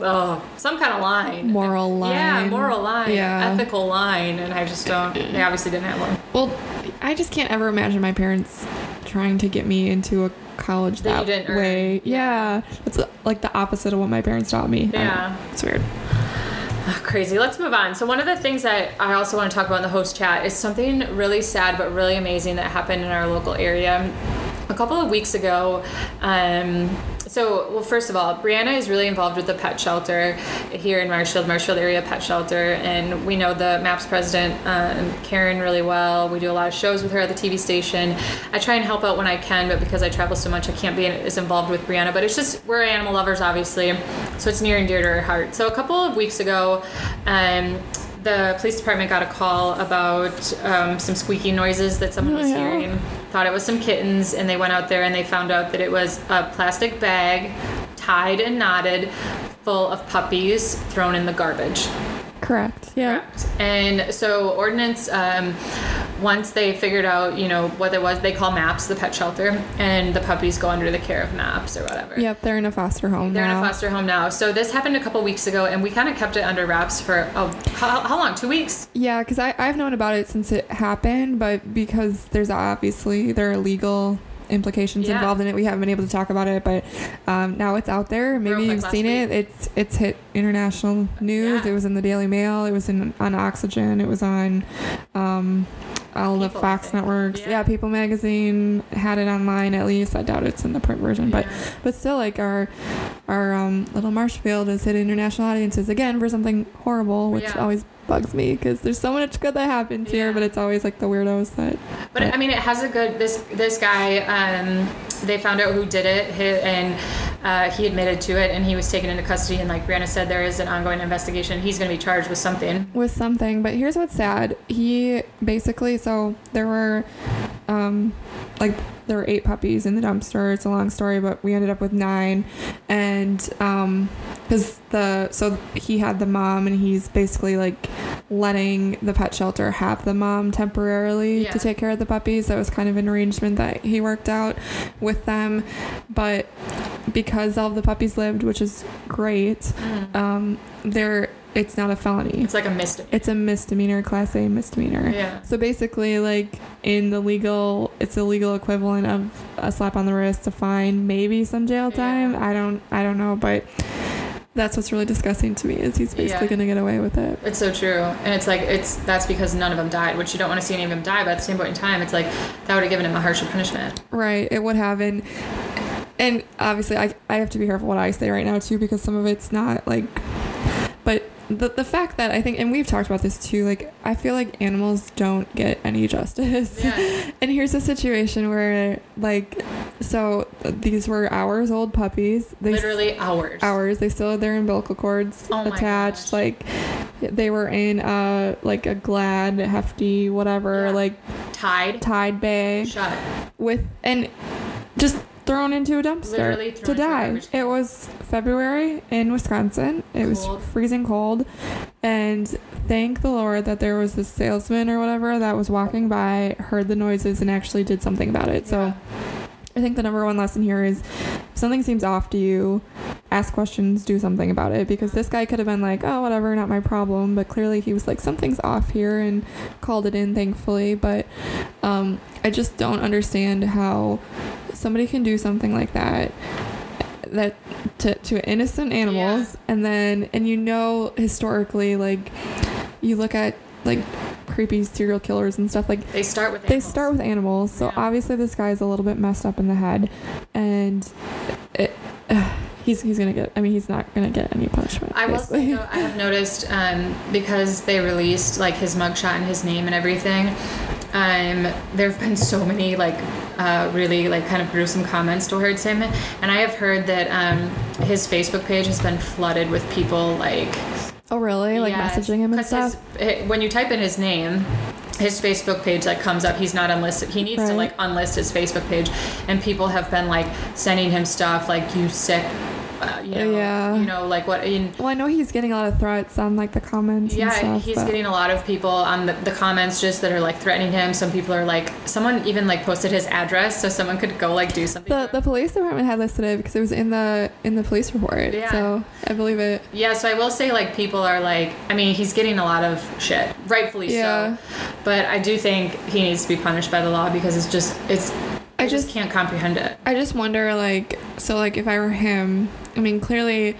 oh, some kind of line. Moral line Yeah, moral line, Yeah. ethical line, and I just don't. They obviously didn't have one. Well, I just can't ever imagine my parents trying to get me into a college That you that, didn't way. Yeah. It's uh, like the opposite of what my parents taught me. I don't know. Yeah. It's weird. Ah, Crazy. Let's move on. So one of the things that I also want to talk about in the host chat is something really sad but really amazing that happened in our local area. A couple of weeks ago, um, so well, first of all, Brianna is really involved with the pet shelter here in Marshfield, Marshfield area pet shelter, and we know the MAPS president, um, Karen, really well. We do a lot of shows with her at the TV station. I try and help out when I can, but because I travel so much, I can't be as involved with Brianna. But it's just we're animal lovers, obviously, so it's near and dear to her heart. So a couple of weeks ago, um, the police department got a call about um, some squeaky noises that someone Oh, was yeah. hearing. Thought it was some kittens, and they went out there and they found out that it was a plastic bag tied and knotted full of puppies thrown in the garbage. Correct. Yeah. And so ordinance, um, once they figured out, you know, what it was, they call MAPS the pet shelter, and the puppies go under the care of MAPS or whatever. Yep. They're in a foster home They're now. in a foster home now. So this happened a couple weeks ago, and we kind of kept it under wraps for oh, how, how long? Two weeks. Yeah, because I've known about it since it happened, but because there's obviously there are legal implications Yeah. involved in it, we haven't been able to talk about it. But um, now it's out there. Maybe you've seen it. It's it's hit international news. Yeah. It was in the Daily Mail. It was in on Oxygen. It was on. Um, all the People, I Fox networks, Yeah. yeah. People magazine had it online at least. I doubt it's in the print version, but Yeah. but still, like our our um, little Marshfield has hit international audiences again for something horrible, which always bugs me because there's so much good that happens here, but it's always like the weirdos that. But I mean, it has a good. This this guy, um, they found out who did it, and uh, he admitted to it, and he was taken into custody. And like Brianna said, there is an ongoing investigation. He's going to be charged with something. with something. But here's what's sad. He basically so there were um like there were eight puppies in the dumpster. It's a long story, but we ended up with nine, and um because the so he had the mom and he's basically like letting the pet shelter have the mom temporarily Yeah. to take care of the puppies. That was kind of an arrangement that he worked out with them, but because all the puppies lived, which is great, um, there it's not a felony. It's like a misdemeanor. It's a misdemeanor, class A misdemeanor. Yeah. So basically, like in the legal, it's the legal equivalent of a slap on the wrist, a fine, maybe some jail time. Yeah. I don't, I don't know, but that's what's really disgusting to me is he's basically Yeah. gonna get away with it. It's so true, and it's like it's that's because none of them died, which you don't want to see any of them die. But at the same point in time, it's like that would have given him a harsher punishment. Right, it would have, and and obviously, I I have to be careful what I say right now too because some of it's not like, but the the fact that I think, and we've talked about this too, like I feel like animals don't get any justice. Yeah. And here's a situation where, like, so these were hours old puppies. They Literally hours. hours. They still had their umbilical cords Oh attached. gosh. Like, they were in a like a glad, hefty, whatever, Yeah. like Tied. Tide bay. Shut. with and just thrown into a dumpster to thrown into a die. It was February in Wisconsin. It Cold. was freezing cold, and thank the Lord that there was this salesman or whatever that was walking by, heard the noises, and actually did something about it. So. I think the number one lesson here is if something seems off to you, ask questions, do something about it. Because this guy could have been like, oh, whatever, not my problem. But clearly he was like, something's off here and called it in, thankfully. But um, I just don't understand how somebody can do something like that. That to, to innocent animals, and then, and you know, historically, like, you look at like creepy serial killers and stuff like They start with. they animals. start with animals, so Yeah. obviously this guy's a little bit messed up in the head, and it, uh, he's he's gonna get. I mean, he's not gonna get any punishment. I will say though, I have noticed um, because they released like his mugshot and his name and everything. Um, there have been so many like uh, really like kind of gruesome comments towards him, and I have heard that um, his Facebook page has been flooded with people like Oh really? Like Yes, messaging him and stuff. his- eh, when you type in his name, his Facebook page like comes up. He's not unlisted. He needs to like unlist his Facebook page, and people have been like sending him stuff like "you sick," uh, you know, Yeah. you know, like what. In, Well, I know he's getting a lot of threats on like the comments. and yeah, stuff, he's but- getting a lot of people on the, the comments just that are like threatening him. Some people are like, someone even like posted his address so someone could go like do something. The, the police department had listed it because it was in the in the police report. Yeah. So I believe it. Yeah, so I will say like people are like I mean, he's getting a lot of shit, rightfully Yeah. so. But I do think he needs to be punished by the law because it's just it's I, I just, just- can't comprehend it. I just wonder, like, so, like, if I were him, I mean, clearly,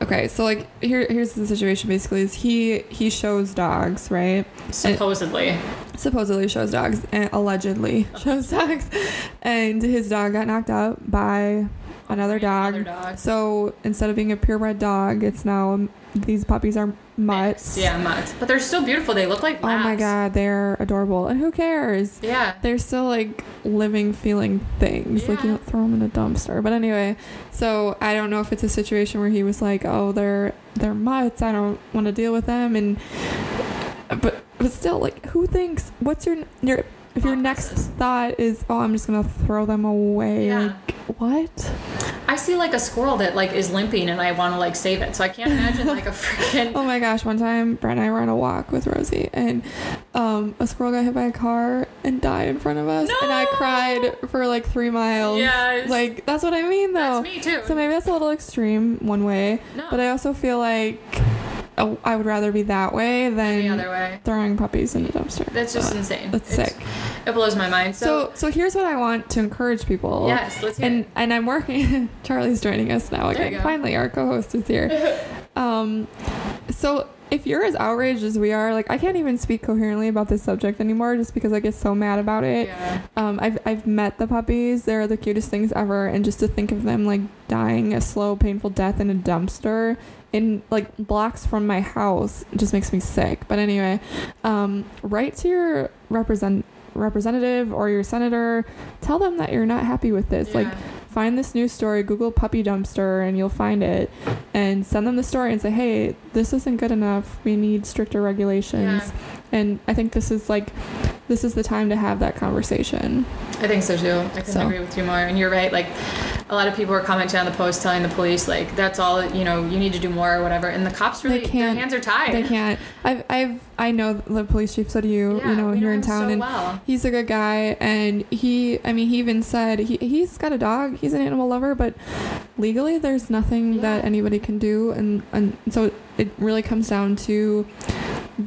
okay, so, like, here, here's the situation. Basically, is he he shows dogs, right? Supposedly. Supposedly shows dogs, and allegedly shows dogs, and his dog got knocked out by another dog. Another dog. So instead of being a purebred dog, it's now these puppies are mutts. Yeah, mutts. But they're still beautiful. They look like Oh my god, they're adorable, and who cares? Yeah. they're still like living, feeling things. Like you don't throw them in a dumpster. But anyway, so I don't know if it's a situation where he was like, "Oh, they're they're mutts. I don't want to deal with them." And but but still, like, who thinks? What's your your if your next thought is, "Oh, I'm just gonna throw them away." Yeah. Like what? I see like a squirrel that like is limping and I want to like save it. So I can't imagine like a freaking Oh my gosh! One time, Brett and I were on a walk with Rosie, and um, a squirrel got hit by a car and died in front of us, no! and I cried for like three miles. Yes. like that's what I mean, though. That's me too. So maybe that's a little extreme one way, no. but I also feel like I would rather be that way the than other way. throwing puppies in a dumpster. That's just So, insane. that's It's- sick. It blows my mind. So, So, so here's what I want to encourage people. yes, let's hear And it. and I'm working. Charlie's joining us now again. Finally, our co-host is here. um, so if you're as outraged as we are, like I can't even speak coherently about this subject anymore, just because I get so mad about it. Yeah. Um, I've I've met the puppies. They're the cutest things ever, and just to think of them like dying a slow, painful death in a dumpster in like blocks from my house it just makes me sick. But anyway, um, write to your represent representative or your senator. Tell them that you're not happy with this. Like find this news story, Google puppy dumpster, and you'll find it, and send them the story and say, hey, this isn't good enough. We need stricter regulations. Yeah. And I think this is like, this is the time to have that conversation. I think so too. I couldn't So. agree with you more. And you're right. Like, a lot of people were commenting on the post telling the police, like, that's all, you know, you need to do more or whatever. And the cops really, can't- their hands are tied. They can't. I've, I've, I know the police chief said to you, Yeah, you know, here in town, so and well. he's a good guy. And he, I mean, he even said he, he's got a dog. He's an animal lover, but legally, there's nothing that anybody can do. And, and so it really comes down to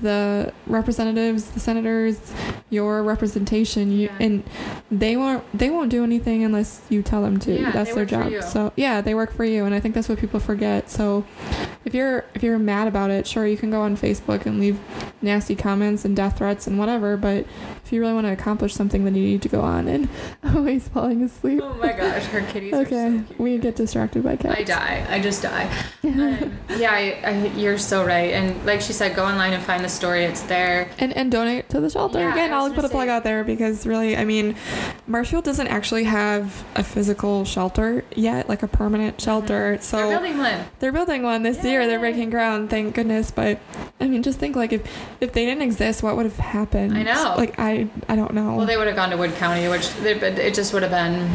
the representatives, the senators, your representation, you, Yeah. and they won't they won't do anything unless you tell them to. Yeah, that's their job. So yeah, they work for you, and I think that's what people forget. So if you're if you're mad about it, sure you can go on Facebook and leave nasty comments and death threats and whatever. But if you really want to accomplish something, then you need to go on. And oh, he's falling asleep. Oh my gosh, her kitties are okay, so we get distracted by cats. I die. I just die. Um, yeah, I, I, you're so right. And like she said, go online and find the story. It's there. and and donate to the shelter Yeah, again. I'll put a plug out there because really, I mean, Marshfield doesn't actually have a physical shelter yet, like a permanent mm-hmm. shelter. So They're building one. They're building one this year. They're breaking ground, thank goodness. But I mean, just think like if if they didn't exist, what would have happened? I know. Like I I don't know. Well, they would have gone to Wood County, which they, it just would have been.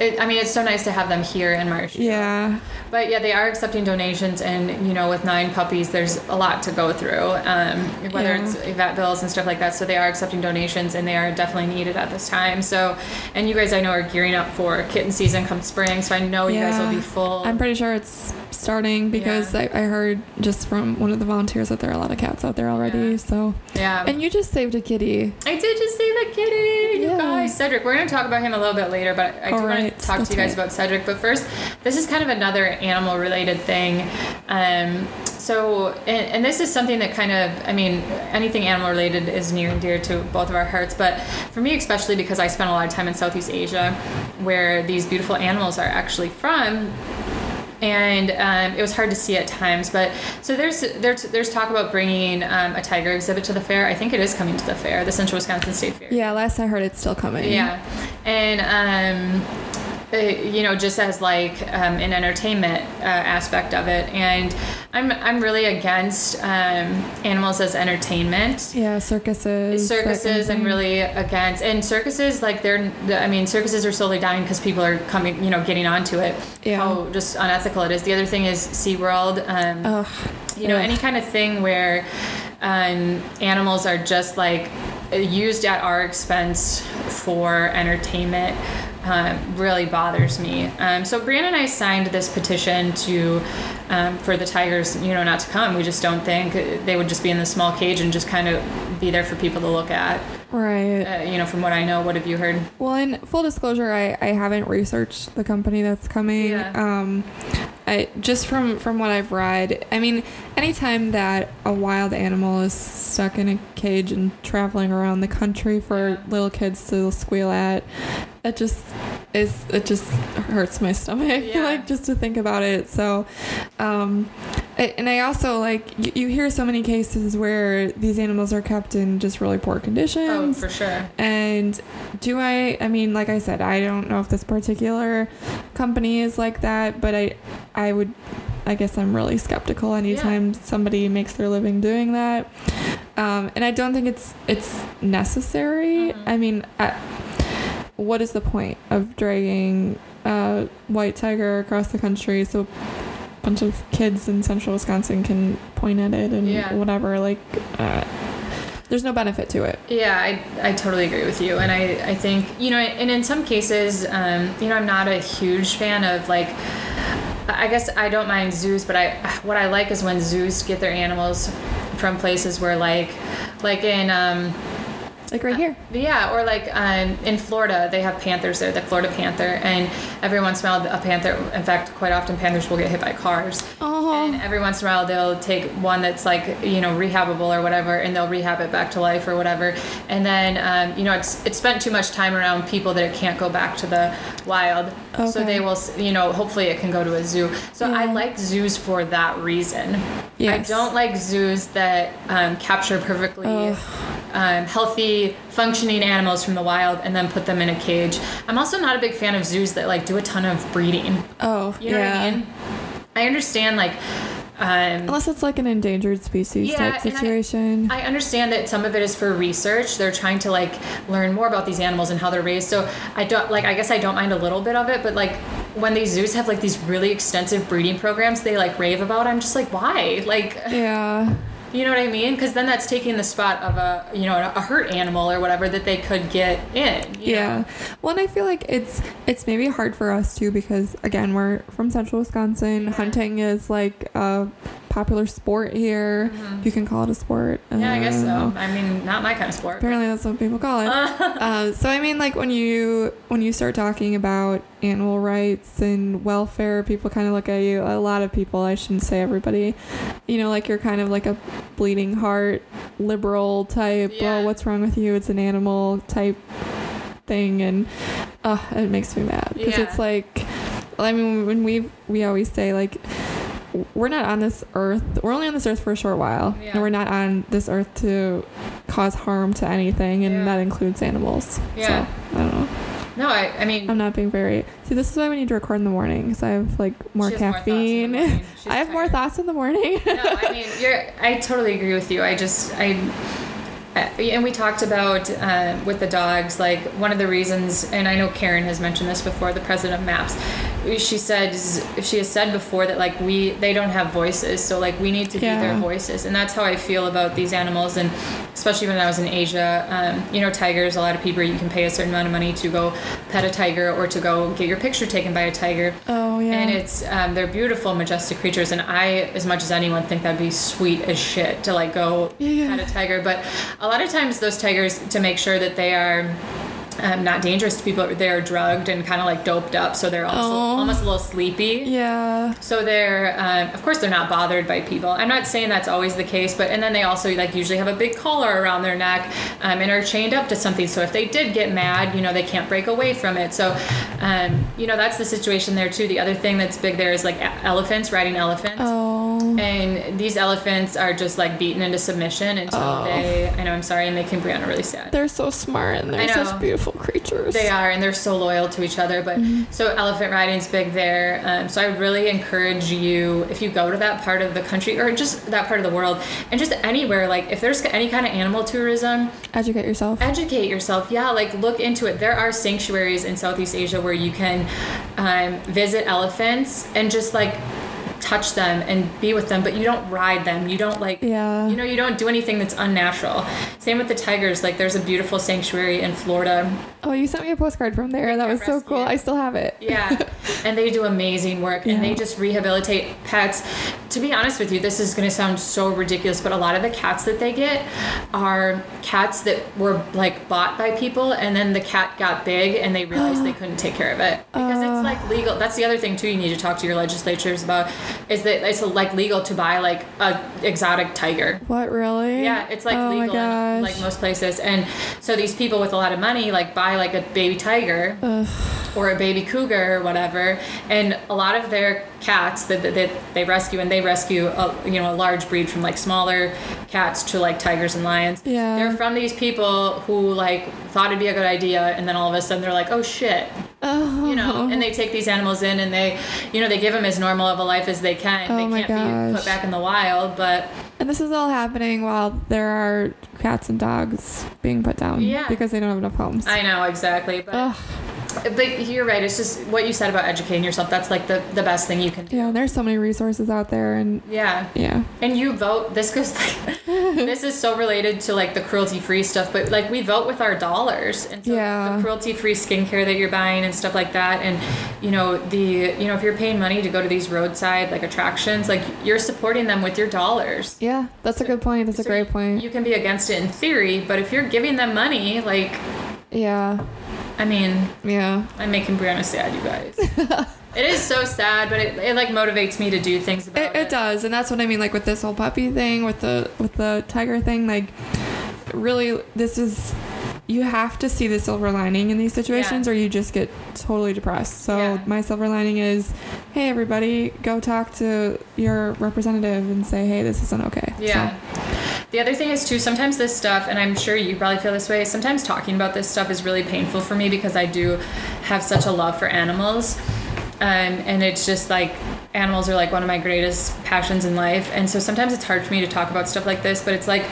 It, I mean, it's so nice to have them here in Marshfield. yeah. But yeah, they are accepting donations, and you know, with nine puppies, there's a lot to go through. Um, whether Yeah. it's vet bills and stuff like that, so they are accepting donations, and they are definitely needed at this time. So, and you guys, I know, are gearing up for kitten season come spring, so I know you guys will be full. I'm pretty sure it's starting because I, I heard just from one of the volunteers that there are a lot of cats out there already. Yeah. So yeah. and you just saved a kitty. I did just save a kitty, you guys. Cedric. We're going to talk about him a little bit later, but I do All want to talk that's to you guys right. about Cedric. But first, this is kind of another animal related thing. Um, so, and, and this is something that kind of, I mean, anything animal related is near and dear to both of our hearts, but for me, especially because I spent a lot of time in Southeast Asia where these beautiful animals are actually from and um, it was hard to see at times. But so there's there's there's talk about bringing um, a tiger exhibit to the fair. I think it is coming to the fair, the Central Wisconsin State Fair. Yeah, last I heard, it's still coming. Yeah, and um, uh, you know, just as like um, an entertainment uh, aspect of it, and I'm I'm really against um, animals as entertainment. Yeah, circuses. Circuses, I'm really against, and circuses like they're. I mean, circuses are slowly dying because people are coming, you know, getting onto it. Yeah. How just unethical it is. The other thing is SeaWorld. Um, Ugh. you know any kind of thing where um, animals are just like used at our expense for entertainment um, really bothers me um, so brianna and i signed this petition to um, for the tigers you know not to come we just don't think they would just be in the small cage and just kind of be there for people to look at Right. uh, you know from what i know what have you heard Well, in full disclosure, I, I haven't researched the company that's coming. Yeah. Um, I just from from what I've read, I mean, anytime that a wild animal is stuck in a cage and traveling around the country for little kids to squeal at, it just is it just hurts my stomach Yeah. like just to think about it. So, um, I- and I also like you, you hear so many cases where these animals are kept in just really poor conditions. oh conditions. for sure And do I I mean like I said I don't know if this particular company is like that but I I would I guess I'm really skeptical anytime somebody makes their living doing that. Um, and I don't think it's it's necessary. Mhm. I mean, I, what is the point of dragging a white tiger across the country so a bunch of kids in central Wisconsin can point at it and Yeah. whatever? Like, uh, there's no benefit to it. Yeah, I, I totally agree with you. And I, I think, you know, and in some cases, um, you know, I'm not a huge fan of like, I guess I don't mind zoos, but I, what I like is when zoos get their animals from places where like, like in, um, Like right here. yeah, or like um, in Florida, they have panthers there, the Florida panther, and every once in a while, a panther. In fact, quite often panthers will get hit by cars, Oh. and every once in a while, they'll take one that's like you know rehabable or whatever, and they'll rehab it back to life or whatever. And then um, you know it's it's spent too much time around people that it can't go back to the wild, okay. so they will you know hopefully it can go to a zoo. So I like zoos for that reason. Yes. I don't like zoos that um, capture perfectly Ugh. Um, healthy, functioning animals from the wild and then put them in a cage. I'm also not a big fan of zoos that like do a ton of breeding. Oh, You know yeah. what I mean? I understand like. Um, Unless it's like an endangered species Yeah, type and I- situation. I understand that some of it is for research. They're trying to like learn more about these animals and how they're raised. So I don't like. I guess I don't mind a little bit of it, but like when these zoos have like these really extensive breeding programs, they like rave about. I'm just like, why? Like, yeah. You know what I mean? Because then that's taking the spot of a you know a hurt animal or whatever that they could get in. Yeah. know? Well, and I feel like it's it's maybe hard for us too because again we're from central Wisconsin. Hunting is like a popular sport here. You can call it a sport. Mm-hmm. Yeah, I guess so. I mean, not my kind of sport. Apparently, that's what people call it. uh, so I mean, like when you when you start talking about animal rights and welfare, people kind of look at you. A lot of people, I shouldn't say everybody, you know, like you're kind of like a bleeding heart liberal type. Yeah. Oh, what's wrong with you? It's an animal type thing, and uh, it makes me mad because Yeah. it's like, I mean, when we we always say like we're not on this earth we're only on this earth for a short while Yeah. and we're not on this earth to cause harm to anything and Yeah. that includes animals Yeah. so i don't know No, I, I mean, i'm not being very see this is why we need to record in the morning because i have like more has more thoughts in the caffeine i have more thoughts in the morning no, I mean, you're. I totally agree with you. I just, I and we talked about uh, with the dogs. Like one of the reasons, and I know Karen has mentioned this before. The president of MAPS, she said she has said before that like we they don't have voices, so like we need to be their voices, and that's how I feel about these animals. And especially when I was in Asia, um, you know, tigers. A lot of people you can pay a certain amount of money to go pet a tiger or to go get your picture taken by a tiger. oh yeah And it's um, they're beautiful, majestic creatures, and I, as much as anyone, think that'd be sweet as shit to like go Yeah. pet a tiger. But a lot of times, those tigers, to make sure that they are um, not dangerous to people. They're drugged and kind of like doped up, so they're also Oh. almost a little sleepy. Yeah. So they're, um, of course, they're not bothered by people. I'm not saying that's always the case, but and then they also like usually have a big collar around their neck um, and are chained up to something. So if they did get mad, you know, they can't break away from it. So, um, you know, that's the situation there too. The other thing that's big there is like elephants riding elephants. Oh. And these elephants are just like beaten into submission until Oh. they. I know I'm sorry, I'm making Brianna really sad. They're so smart and they're such beautiful creatures. They are, and they're so loyal to each other. But so elephant riding's big there. Um, so I would really encourage you if you go to that part of the country or just that part of the world, and just anywhere. Like if there's any kind of animal tourism, Educate yourself. educate yourself. Yeah, like look into it. There are sanctuaries in Southeast Asia where you can um, visit elephants and just like touch them and be with them, but you don't ride them. You don't like Yeah. you know, you don't do anything that's unnatural. Same with the tigers. Like there's a beautiful sanctuary in Florida Oh, you sent me a postcard from there. That was so cool. I still have it. Yeah, and they do amazing work, and they just rehabilitate pets. To be honest with you, this is going to sound so ridiculous, but a lot of the cats that they get are cats that were like bought by people, and then the cat got big, and they realized they couldn't take care of it because Uh. it's like legal. That's the other thing too. You need to talk to your legislatures about is that it's like legal to buy like a exotic tiger. What really? Yeah, it's like oh legal in like most places. And so these people with a lot of money like buy like a baby tiger Ugh. or a baby cougar or whatever. And a lot of their cats that, that, that they rescue and they rescue a, you know a large breed from like smaller cats to like tigers and lions. Yeah. They're from these people who like thought it'd be a good idea and then all of a sudden they're like, "Oh shit." Oh. You know, and they take these animals in and they, you know, they give them as normal of a life as they can. Oh they my can't be put back in the wild, but And this is all happening while there are cats and dogs being put down Yeah. because they don't have enough homes. I know exactly. But Ugh. But you're right. It's just what you said about educating yourself. That's like the, the best thing you can do. Yeah, there's so many resources out there, and Yeah. yeah, And you vote. This goes like, this is so related to like the cruelty free stuff, but like we vote with our dollars. And so Yeah. the cruelty free skincare that you're buying and stuff like that. And, you know, the, you know, if you're paying money to go to these roadside like attractions, like you're supporting them with your dollars. yeah, that's a good point. That's a great point. You can be against it in theory, but if you're giving them money, like, yeah, I mean, yeah, I'm making Brianna sad, you guys. it is so sad, but it, it like motivates me to do things about it, it. it does, and that's what I mean. Like with this whole puppy thing, with the with the tiger thing, like really, this is you have to see the silver lining in these situations, Yeah. or you just get totally depressed. So Yeah. my silver lining is, hey everybody, go talk to your representative and say, hey, this isn't okay. Yeah. The other thing is too, sometimes this stuff, and I'm sure you probably feel this way, sometimes talking about this stuff is really painful for me because I do have such a love for animals. Um, and it's just like animals are like one of my greatest passions in life. And so sometimes it's hard for me to talk about stuff like this, but it's like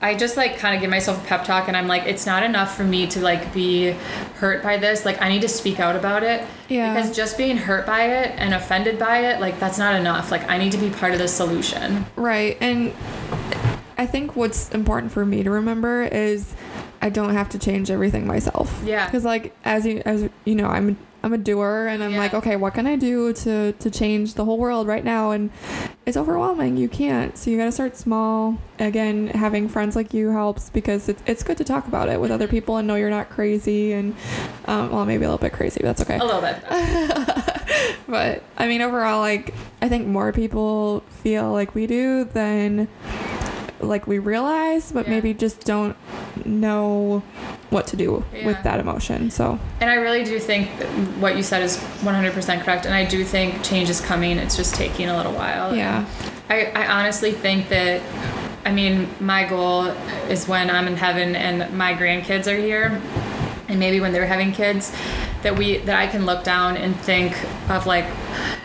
I just like kind of give myself a pep talk and I'm like, it's not enough for me to like be hurt by this. Like I need to speak out about it. Yeah. Because just being hurt by it and offended by it, like that's not enough. Like I need to be part of the solution. Right. And I think what's important for me to remember is I don't have to change everything myself. Yeah. Because like as you as you know, I'm I'm a doer and I'm Yeah. like, okay, what can I do to to change the whole world right now? And it's overwhelming. You can't. So you got to start small. Again, having friends like you helps because it's it's good to talk about it with other people and know you're not crazy and um, well, maybe a little bit crazy. But that's okay A little bit. but I mean, overall, like I think more people feel like we do than like we realize, but Yeah. maybe just don't know what to do Yeah. with that emotion. So And I really do think what you said is 100% correct. And I do think change is coming. It's just taking a little while. yeah, I, I honestly think that, I mean, my goal is when I'm in heaven and my grandkids are here, and maybe when they're having kids, that we that I can look down and think of like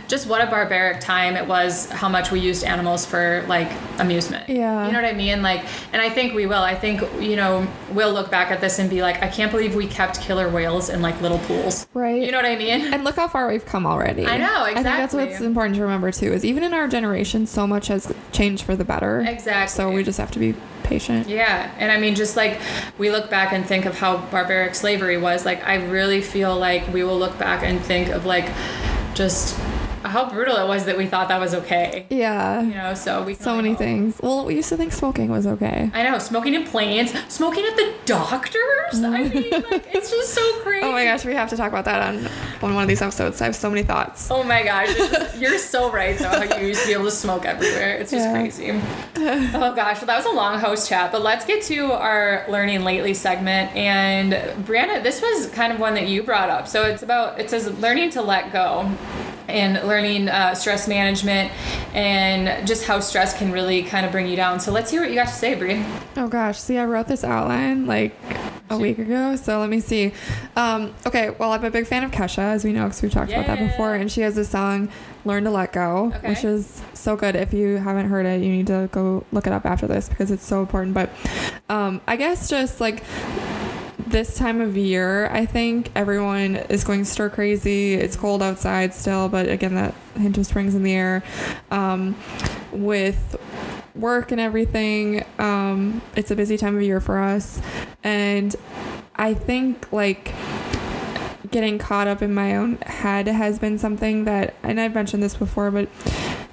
just what a barbaric time it was, how much we used animals for like amusement. Yeah. You know what I mean? Like, and I think we will. I think you know we'll look back at this and be like, I can't believe we kept killer whales in like little pools. right. You know what I mean? and look how far we've come already. I know, exactly I think that's what's important to remember too. Is even in our generation, so much has changed for the better. Exactly. So we just have to be patient. Yeah, and I mean, just like we look back and think of how barbaric slavery was, like I really feel like we will look back and think of like just how brutal it was that we thought that was okay. Yeah. You know, so we so many hope. things. Well, we used to think smoking was okay. I know, smoking in planes, smoking at the doctors. I mean, like, it's just so crazy. Oh my gosh, we have to talk about that on on one of these episodes. I have so many thoughts. Oh my gosh, just- you're so right though. How you used to be able to smoke everywhere. It's just Yeah. crazy. Oh gosh, well that was a long host chat, but let's get to our learning lately segment. And Brianna, this was kind of one that you brought up. So it's about it says learning to let go. And learning uh, stress management and just how stress can really kind of bring you down. So let's hear what you got to say, Bri. Oh gosh, see, I wrote this outline like a week ago, so let me see. Um, okay, well, I'm a big fan of Kesha, as we know, because we've talked about that before, and she has a song, Learn to Let Go, Okay. which is so good. If you haven't heard it, you need to go look it up after this because it's so important. But um, I guess just like this time of year, I think everyone is going stir crazy. It's cold outside still, but again, that hint of spring's in the air. Um, with work and everything, um, it's a busy time of year for us. And I think, like, getting caught up in my own head has been something that, and I've mentioned this before, but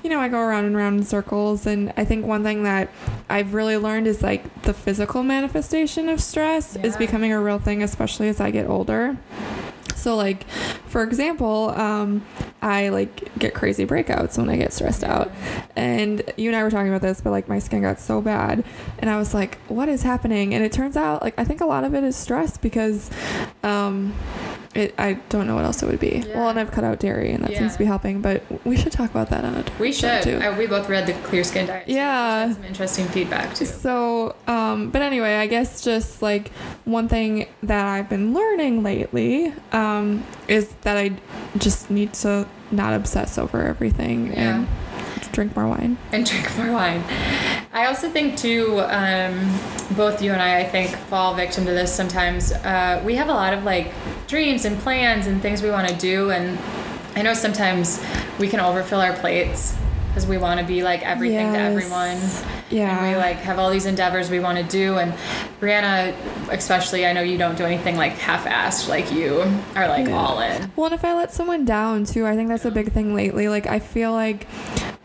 you know, I go around and around in circles. And I think one thing that I've really learned is like the physical manifestation of stress is becoming a real thing, especially as I get older. So, like, for example, um, I like get crazy breakouts when I get stressed out. And you and I were talking about this, but like my skin got so bad. And I was like, what is happening? And it turns out, like, I think a lot of it is stress because um, it, I don't know what else it would be. Yeah. Well, and I've cut out dairy, and that Yeah. seems to be helping. But we should talk about that on a We should. too. Uh, we both read the Clear Skin Diet. Yeah. some interesting feedback too. So, um, but anyway, I guess just like one thing that I've been learning lately um, is that I just need to not obsess over everything Yeah. and drink more wine. and drink more wine. I also think too, um, both you and I, I think, fall victim to this sometimes. Uh, we have a lot of like dreams and plans and things we want to do, and I know sometimes we can overfill our plates because we want to be like everything to everyone. Yeah. And we like have all these endeavors we want to do, and Brianna, especially, I know you don't do anything like half-assed. Like you are like Yeah. all in. Well, and if I let someone down too, I think that's a big thing lately. Like I feel like,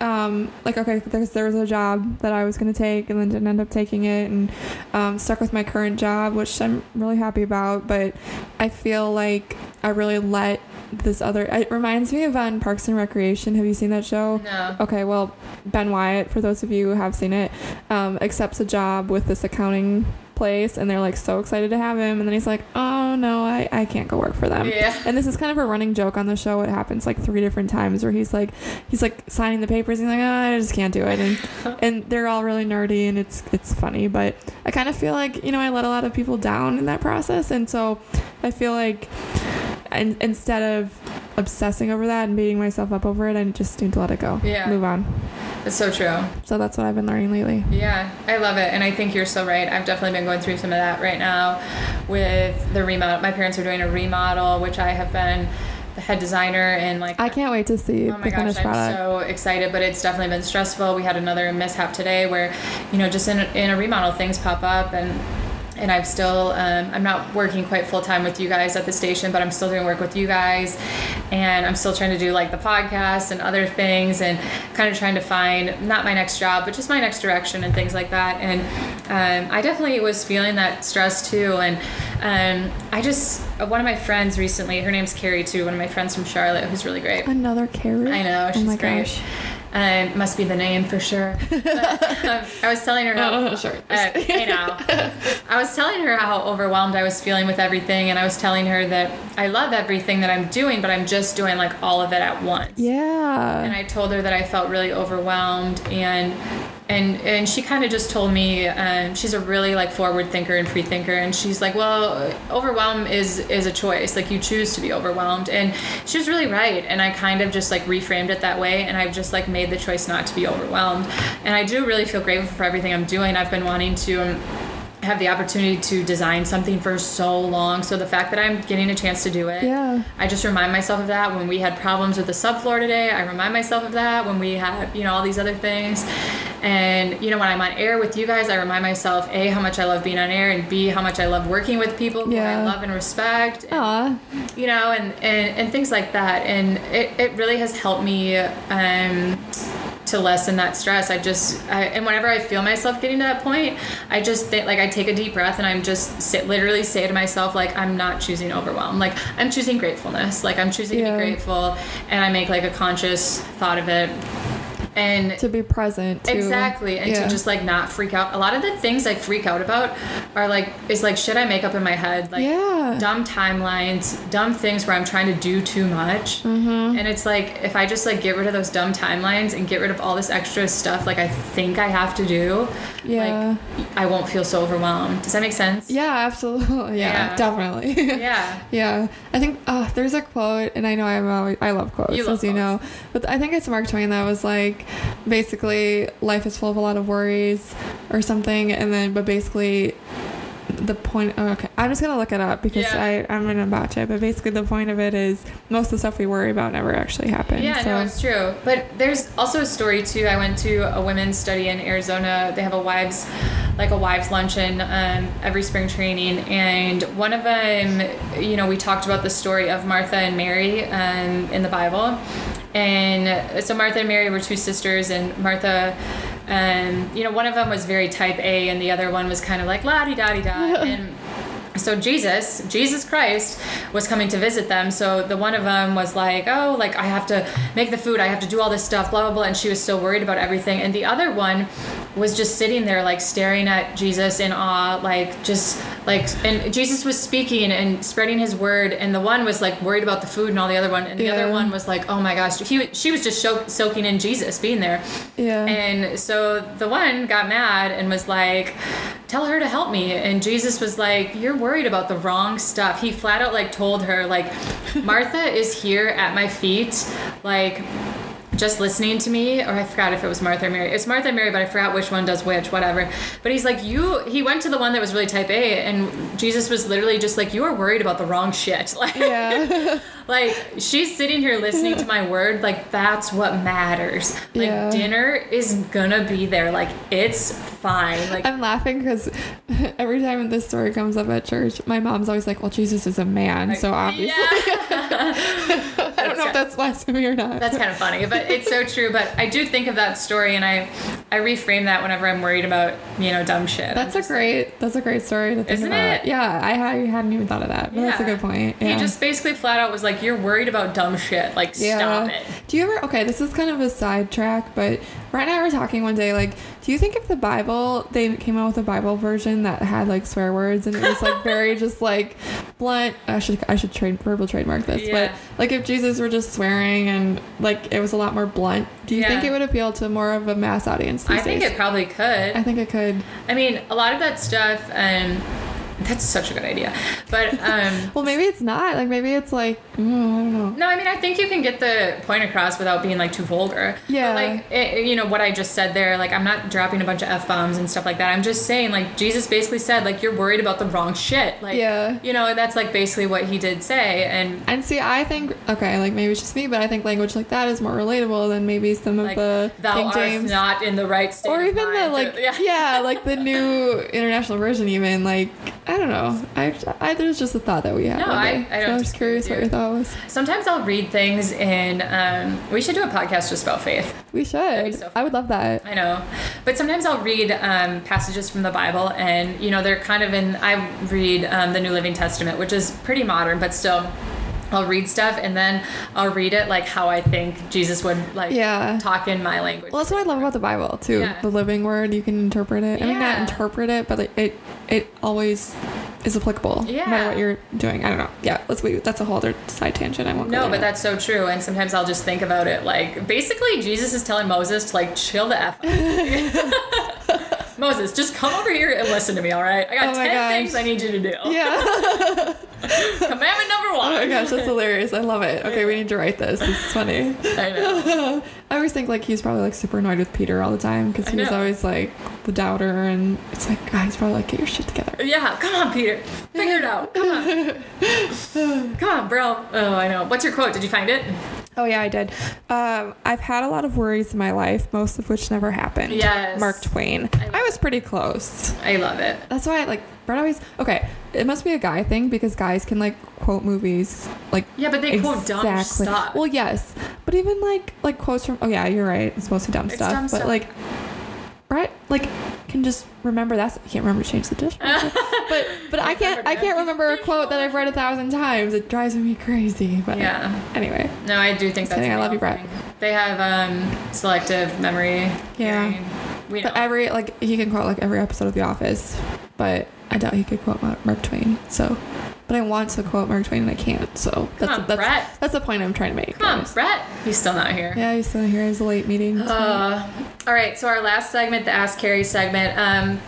um, like okay, there's there was a job that I was gonna take and then didn't end up taking it, and um, stuck with my current job, which I'm really happy about. But I feel like I really let this other. It reminds me of on Parks and Recreation. Have you seen that show? No. Okay, well, Ben Wyatt, for those of you who have seen it, um, accepts a job with this accounting place, and they're like so excited to have him, and then he's like, "Oh no, I, I can't go work for them." Yeah. And this is kind of a running joke on the show. It happens like three different times where he's like, he's like signing the papers, and he's like, oh, I just can't do it, and and they're all really nerdy, and it's it's funny, but I kind of feel like you know I let a lot of people down in that process, and so I feel like, and instead of obsessing over that and beating myself up over it, I just need to let it go. Yeah. Move on. It's so true. So that's what I've been learning lately. Yeah, I love it, and I think you're so right. I've definitely been going through some of that right now with the remodel. My parents are doing a remodel, which I have been the head designer and like. I can't wait to see Oh my the gosh, I'm product. so excited, but it's definitely been stressful. We had another mishap today where, you know, just in, in a remodel, things pop up and and I'm still um, I'm not working quite full time with you guys at the station, but I'm still doing work with you guys, and I'm still trying to do like the podcast and other things, and kind of trying to find not my next job, but just my next direction and things like that. And um, I definitely was feeling that stress too, and um, I just one of my friends recently, her name's Carrie too, one of my friends from Charlotte, who's really great. Another Carrie. I know, she's oh my great. gosh. Um, must be the name for sure. But, um, I was telling her how. Oh, sure. Uh, you know, I was telling her how overwhelmed I was feeling with everything, and I was telling her that I love everything that I'm doing, but I'm just doing like all of it at once. Yeah. And I told her that I felt really overwhelmed, and and and she kind of just told me um, she's a really like forward thinker and free thinker, and she's like, well, overwhelm is is a choice. Like you choose to be overwhelmed, and she was really right. And I kind of just like reframed it that way, and I've just like made the choice not to be overwhelmed. And I do really feel grateful for everything I'm doing. I've been wanting to. Um, Have the opportunity to design something for so long. So the fact that I'm getting a chance to do it, Yeah. I just remind myself of that when we had problems with the subfloor today. I remind myself of that when we had, you know, all these other things. And, you know, when I'm on air with you guys, I remind myself, A, how much I love being on air, and B, how much I love working with people who I love and respect. And, you know, and, and, and things like that. And it, it really has helped me um, to lessen that stress. I just, I, and whenever I feel myself getting to that point, I just think, like, I take a deep breath and I'm just sit, literally say to myself, like, I'm not choosing overwhelm. Like, I'm choosing gratefulness. Like, I'm choosing to be grateful. And I make, like, a conscious thought of it. And To be present. Too. Exactly, and Yeah. to just like not freak out. A lot of the things I freak out about are like is like shit I make up in my head, like Yeah. dumb timelines, dumb things where I'm trying to do too much. Mm-hmm. And it's like if I just like get rid of those dumb timelines and get rid of all this extra stuff like I think I have to do, Yeah. like I won't feel so overwhelmed. Does that make sense? Yeah, absolutely. Yeah, Yeah. definitely. Yeah. Yeah, I think uh, there's a quote, and I know I'm always, I love quotes, You love as you know, but I think it's Mark Twain that was like, basically, life is full of a lot of worries or something, and then, but basically, the point. Oh, okay, I'm just gonna look it up because Yeah. I I'm gonna botch it, but basically, the point of it is most of the stuff we worry about never actually happens. Yeah, so. no, it's true. But there's also a story too. I went to a women's study in Arizona. They have a wives, like a wives luncheon um, every spring training, and one of them, you know, we talked about the story of Martha and Mary um, in the Bible, and so Martha and Mary were two sisters, and Martha. Um, you know, one of them was very type A, and the other one was kind of like la di da di da. And so Jesus, Jesus Christ, was coming to visit them. So the one of them was like, "Oh, like I have to make the food. I have to do all this stuff, blah blah blah." And she was so worried about everything. And the other one was just sitting there, like staring at Jesus in awe, like just like. And Jesus was speaking and spreading His word. And the one was like worried about the food, and all the other one, and the other one was like, "Oh my gosh," he she was just sho- soaking in Jesus being there. Yeah. And so the one got mad and was like, tell her to help me. And Jesus was like, you're worried about the wrong stuff. He flat out like told her, like, Martha is here at my feet, like, just listening to me, or I forgot if it was Martha or Mary. It's Martha and Mary, but I forgot which one does which, whatever. But he's like, you, he went to the one that was really type A, and Jesus was literally just like, you are worried about the wrong shit. Like, yeah. like she's sitting here listening to my word like that's what matters like Yeah. dinner is gonna be there like it's fine like I'm laughing because every time this story comes up at church, my mom's always like, "Well, Jesus is a man, so obviously." yeah. I don't know if that's blasphemy or not. that's kind of funny but it's so true but i do think of that story and i i reframe that whenever i'm worried about you know dumb shit That's a just like- great. That's a great story to think Isn't about. it? Yeah, I, had, I hadn't even thought of that. But that's a good point. he just basically flat out was like you're worried about dumb shit like stop it Do you ever? Okay, this is kind of a sidetrack, but Ryan and I were talking one day. Like, do you think if the Bible they came out with a Bible version that had like swear words and it was like very just like blunt? I should I should trade verbal trademark this, Yeah. but like if Jesus were just swearing and like it was a lot more blunt, do you think it would appeal to more of a mass audience these i think days? it probably could I think it could. i mean a lot of that stuff um that's such a good idea but um Well, maybe it's not. Like maybe it's like mm, I don't know. No, I mean I think you can get the point across without being like too vulgar. Yeah. But, like it, you know what I just said there, like I'm not dropping a bunch of f bombs and stuff like that. I'm just saying like Jesus basically said like you're worried about the wrong shit. Like Yeah. you know that's like basically what he did say and. And see, I think okay, like maybe it's just me, but I think language like that is more relatable than maybe some of Like, the thou King James not in the right state, or even the like to- yeah. like the new international version. Even like I don't know. I, I there's just a thought that we had. No, I-. I don't So I was curious what your thought was. Sometimes I'll read things and um, we should do a podcast just about faith. We should. so I would love that. I know, but sometimes I'll read um, passages from the Bible, and you know they're kind of in. I read um, the New Living Testament, which is pretty modern, but still. I'll read stuff and then I'll read it like how I think Jesus would like Yeah. talk in my language. Well, that's what I love about the Bible too. Yeah. The living word, you can interpret it. I mean, not interpret it, but like, it it always is applicable. No Yeah. matter what you're doing. I don't know. Yeah. Let's wait. That's a whole other side tangent. I won't. go no, but that's so true. And sometimes I'll just think about it like basically Jesus is telling Moses to like chill the F. Moses, just come over here and listen to me, all right? I got Oh 10 gosh. things I need you to do. Yeah. Commandment number one. Oh my gosh, that's hilarious. I love it. Okay, we need to write this. This is funny. I know. I always think like he's probably like super annoyed with Peter all the time because he was always like the doubter, and it's like, God, he's probably like, get your shit together. Yeah, come on, Peter. Figure it out. Come on. Come on, bro. Oh, I know. What's your quote? Did you find it? Oh yeah, I did. Um, I've had a lot of worries in my life, most of which never happened. Yes. Mark Twain. I I was pretty close. I love it. That's why I like Brett always okay. It must be a guy thing because guys can like quote movies like Yeah, but they quote dumb stuff. Well, yes, but even like like quotes from oh yeah, you're right. It's mostly dumb It's stuff. dumb stuff. but stuff. like Brett like can just remember that. I can't remember to change the dishwasher. but but I can't I can't remember a quote that I've read a thousand times. It drives me crazy. But Yeah. Anyway, No, I do think that's. I love you, Brett. They have um, selective memory. Yeah. hearing. We know. but every like he can quote like every episode of The Office, but I doubt he could quote Mark, Twain. So, but I want to quote Mark Twain and I can't. So that's on, that's Brett. that's the point I'm trying to make. Come on. Brett. He's still not here. Yeah, he's still here. He's a late meeting. Uh, all right, so our last segment, the Ask Carrie segment. Um,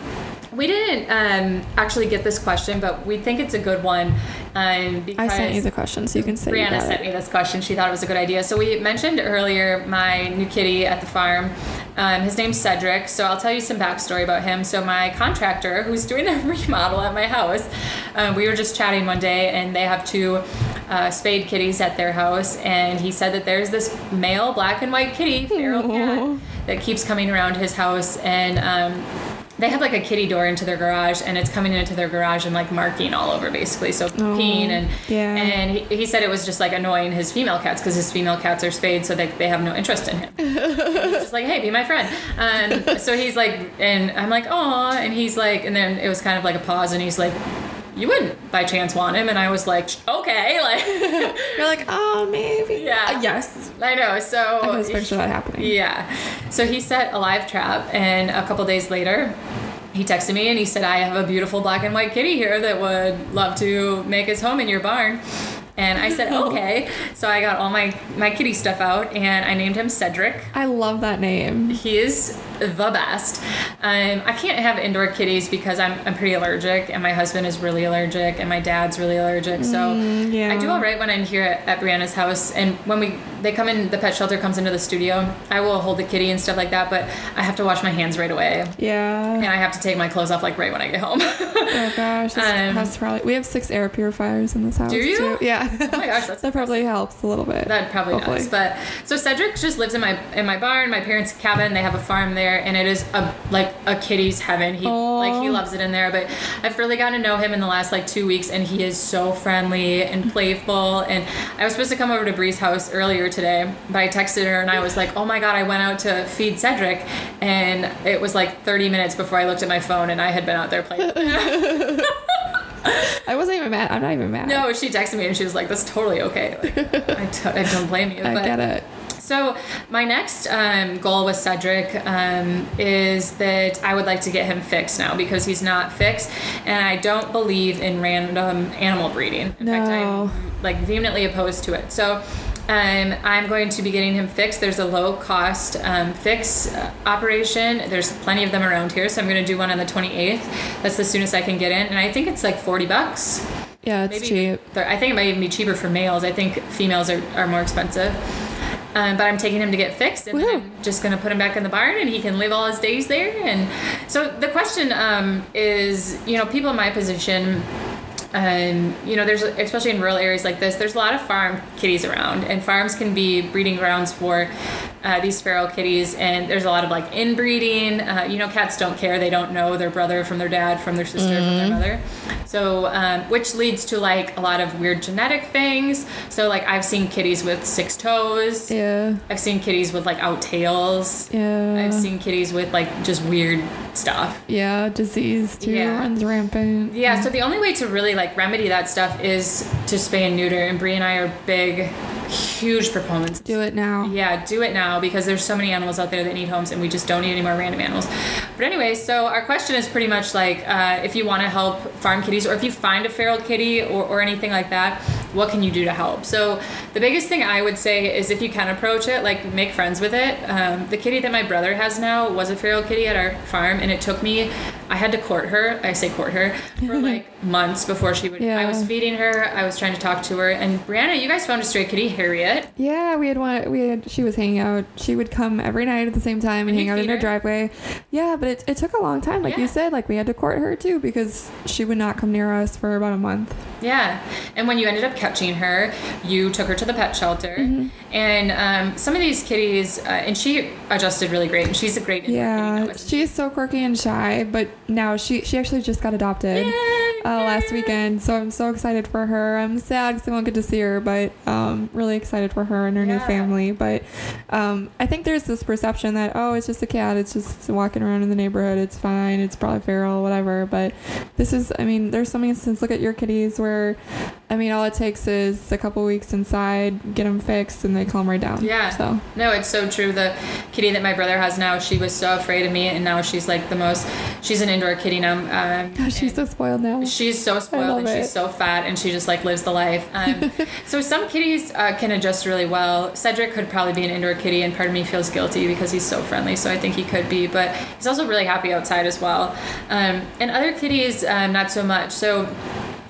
we didn't um, actually get this question, but we think it's a good one. Um, because I sent you the question, so you can say Brianna sent it. me this question. She thought it was a good idea. So we mentioned earlier my new kitty at the farm. Um, his name's Cedric. So I'll tell you some backstory about him. So my contractor, who's doing the remodel at my house, uh, we were just chatting one day, and they have two uh, spayed kitties at their house, and he said that there's this male black and white kitty, feral cat, that keeps coming around his house, and. Um, they have like a kitty door into their garage and it's coming into their garage and like marking all over basically. So peeing and yeah. and he, he said it was just like annoying his female cats because his female cats are spayed so they, they have no interest in him. He's just like hey be my friend. Um, so he's like and i'm like oh and he's like and then it was kind of like a pause and he's like you wouldn't by chance want him and i was like okay like You're like, oh, maybe. Yeah. Uh, yes. i know so I can picture that happening. yeah. So he set a live trap, and a couple days later, he texted me and he said, I have a beautiful black and white kitty here that would love to make his home in your barn. And I said, okay. So I got all my, my kitty stuff out and I named him Cedric. I love that name. He is the best. Um, I can't have indoor kitties because I'm, I'm pretty allergic, and my husband is really allergic, and my dad's really allergic. So Mm, yeah. I do all right when I'm here at, at Brianna's house, and when we they come in, the pet shelter comes into the studio. I will hold the kitty and stuff like that, but I have to wash my hands right away, Yeah, and I have to take my clothes off like right when I get home. Oh gosh, this Um, that's probably. We have six air purifiers in this house. Do you? Too. Yeah. oh my gosh, that probably helps a little bit. That probably Hopefully. does. But so Cedric just lives in my in my barn, my parents' cabin. They have a farm there, and it is a like a kitty's heaven. He Aw. like he loves it in there. But I've really gotten to know him in the last like two weeks, and he is so friendly and playful. And I was supposed to come over to Bree's house earlier today, but I texted her and I was like, "Oh my god, I went out to feed Cedric," and it was like 30 minutes before I looked at my phone, and I had been out there playing. I wasn't even mad. I'm not even mad. no, she texted me and she was like, "That's totally okay." Like, I, t- I don't blame you. I get it. So my next um, goal with Cedric um, is that I would like to get him fixed now because he's not fixed, and I don't believe in random animal breeding. In fact, No. I'm like vehemently opposed to it. So. Um, I'm going to be getting him fixed. There's a low cost um, fix uh, operation. There's plenty of them around here, so I'm going to do one on the 28th. That's the soonest I can get in, and I think it's like 40 bucks. Yeah, it's Maybe cheap. I think it might even be cheaper for males. I think females are, are more expensive. Um, but I'm taking him to get fixed, and Woohoo. I'm just gonna put him back in the barn, and he can live all his days there. And so the question um, is, you know, people in my position. Um, you know, there's especially in rural areas like this, there's a lot of farm kitties around, and farms can be breeding grounds for uh, these feral kitties. And there's a lot of like inbreeding. Uh, you know, cats don't care; they don't know their brother from their dad, from their sister, from their mother. So, um, which leads to like a lot of weird genetic things. So, like I've seen kitties with six toes. Yeah. I've seen kitties with like out tails. Yeah. I've seen kitties with like just weird stuff. Yeah, disease too Yeah. runs rampant. Yeah, so the only way to really like remedy that stuff is to spay and neuter. And Brie and I are big, huge proponents. Do it now. Yeah, do it now because there's so many animals out there that need homes, and we just don't need any more random animals. But anyway, so our question is pretty much like uh, if you want to help farm kitties, or if you find a feral kitty or, or anything like that, what can you do to help? So the biggest thing I would say is if you can approach it, like make friends with it. Um, the kitty that my brother has now was a feral kitty at our farm, and it took me. I had to court her. I say court her for like months before she would. Yeah. I was feeding her. I was trying to talk to her. And Brianna, you guys found a stray kitty, Harriet. Yeah, we had one. We had. She was hanging out. She would come every night at the same time and, And hang out in her her? driveway. Yeah, but it, it took a long time. Like Yeah. you said, like we had to court her too because she would not come near us for about a month. Yeah. And when you ended up catching her, you took her to the pet shelter. Mm-hmm. And um, some of these kitties, uh, and she adjusted really great. And she's a great Yeah, she's so quirky and shy, but now she she actually just got adopted Yay! uh, last weekend, so I'm so excited for her. I'm sad because I won't get to see her, but um, really excited for her and her new family. But um, I think there's this perception that oh, it's just a cat, it's just walking around in the neighborhood, it's fine, it's probably feral, whatever. But this is, I mean, there's some instances. Look at your kitties where, I mean, all it takes is a couple weeks inside, get them fixed, and they calm right down. Yeah. So No, it's so true. The kitty that my brother has now, she was so afraid of me, and now she's like the most. She's an indoor kitty now. Um, gosh, she's so spoiled now. She's so spoiled and she's so fat and she just like lives the life. Um, so some kitties uh, can adjust really well. Cedric could probably be an indoor kitty, and part of me feels guilty because he's so friendly. So I think he could be, but he's also really happy outside as well. Um, and other kitties, um, not so much. So.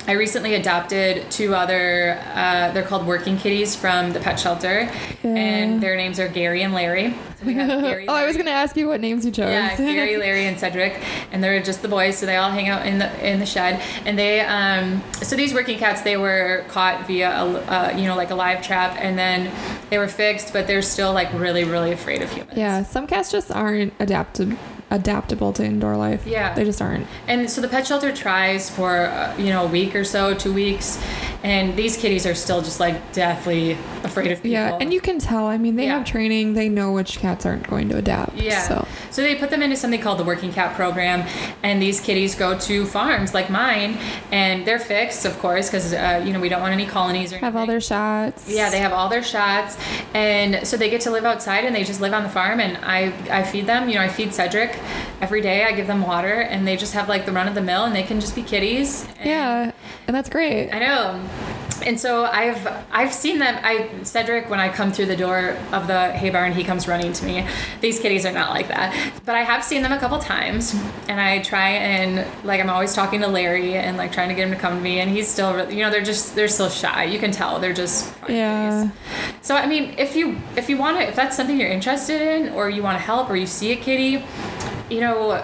I recently adopted two other, uh, they're called working kitties from the pet shelter, Yeah. and their names are Gary and Larry. So Gary, oh, I was gonna ask you what names you chose. yeah, Gary, Larry, and Cedric, and they're just the boys, so they all hang out in the in the shed. And they, um, so these working cats, they were caught via a, uh, you know, like a live trap, and then they were fixed, but they're still like really, really afraid of humans. Yeah, some cats just aren't adapted adaptable to indoor life. Yeah. They just aren't. And so the pet shelter tries for uh, you know a week or so, two weeks, and these kitties are still just like deathly afraid of people. Yeah, and you can tell. I mean, they Yeah. have training. They know which cats aren't going to adapt. Yeah. So So they put them into something called the Working Cat Program, and these kitties go to farms like mine, and they're fixed, of course, because uh, you know we don't want any colonies or have all their shots. Yeah, they have all their shots, and so they get to live outside, and they just live on the farm. And I, I feed them. You know, I feed Cedric every day. I give them water, and they just have like the run of the mill, and they can just be kitties. And Yeah, and that's great. I know. And so I've I've seen them. I Cedric when I come through the door of the hay barn, he comes running to me. These kitties are not like that, but I have seen them a couple times, and I try and like I'm always talking to Larry and like trying to get him to come to me, and he's still really, you know they're just they're still shy. You can tell they're just Yeah. kitties. So I mean, if you if you want to if that's something you're interested in, or you want to help, or you see a kitty, you know,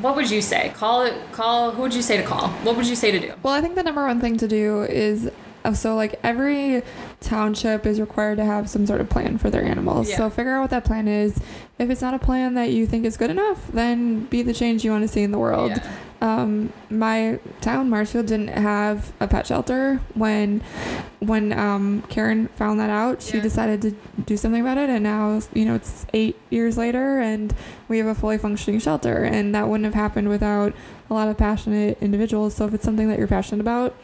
what would you say? Call it. Call. Who would you say to call? What would you say to do? Well, I think the number one thing to do is uh, so like every township is required to have some sort of plan for their animals. Yeah. So figure out what that plan is. If it's not a plan that you think is good enough, then be the change you want to see in the world. Yeah. Um, my town, Marshfield, didn't have a pet shelter when when um, Karen found that out. She Yeah. decided to do something about it, and now you know it's eight years later, and we have a fully functioning shelter. And that wouldn't have happened without a lot of passionate individuals. So if it's something that you're passionate about,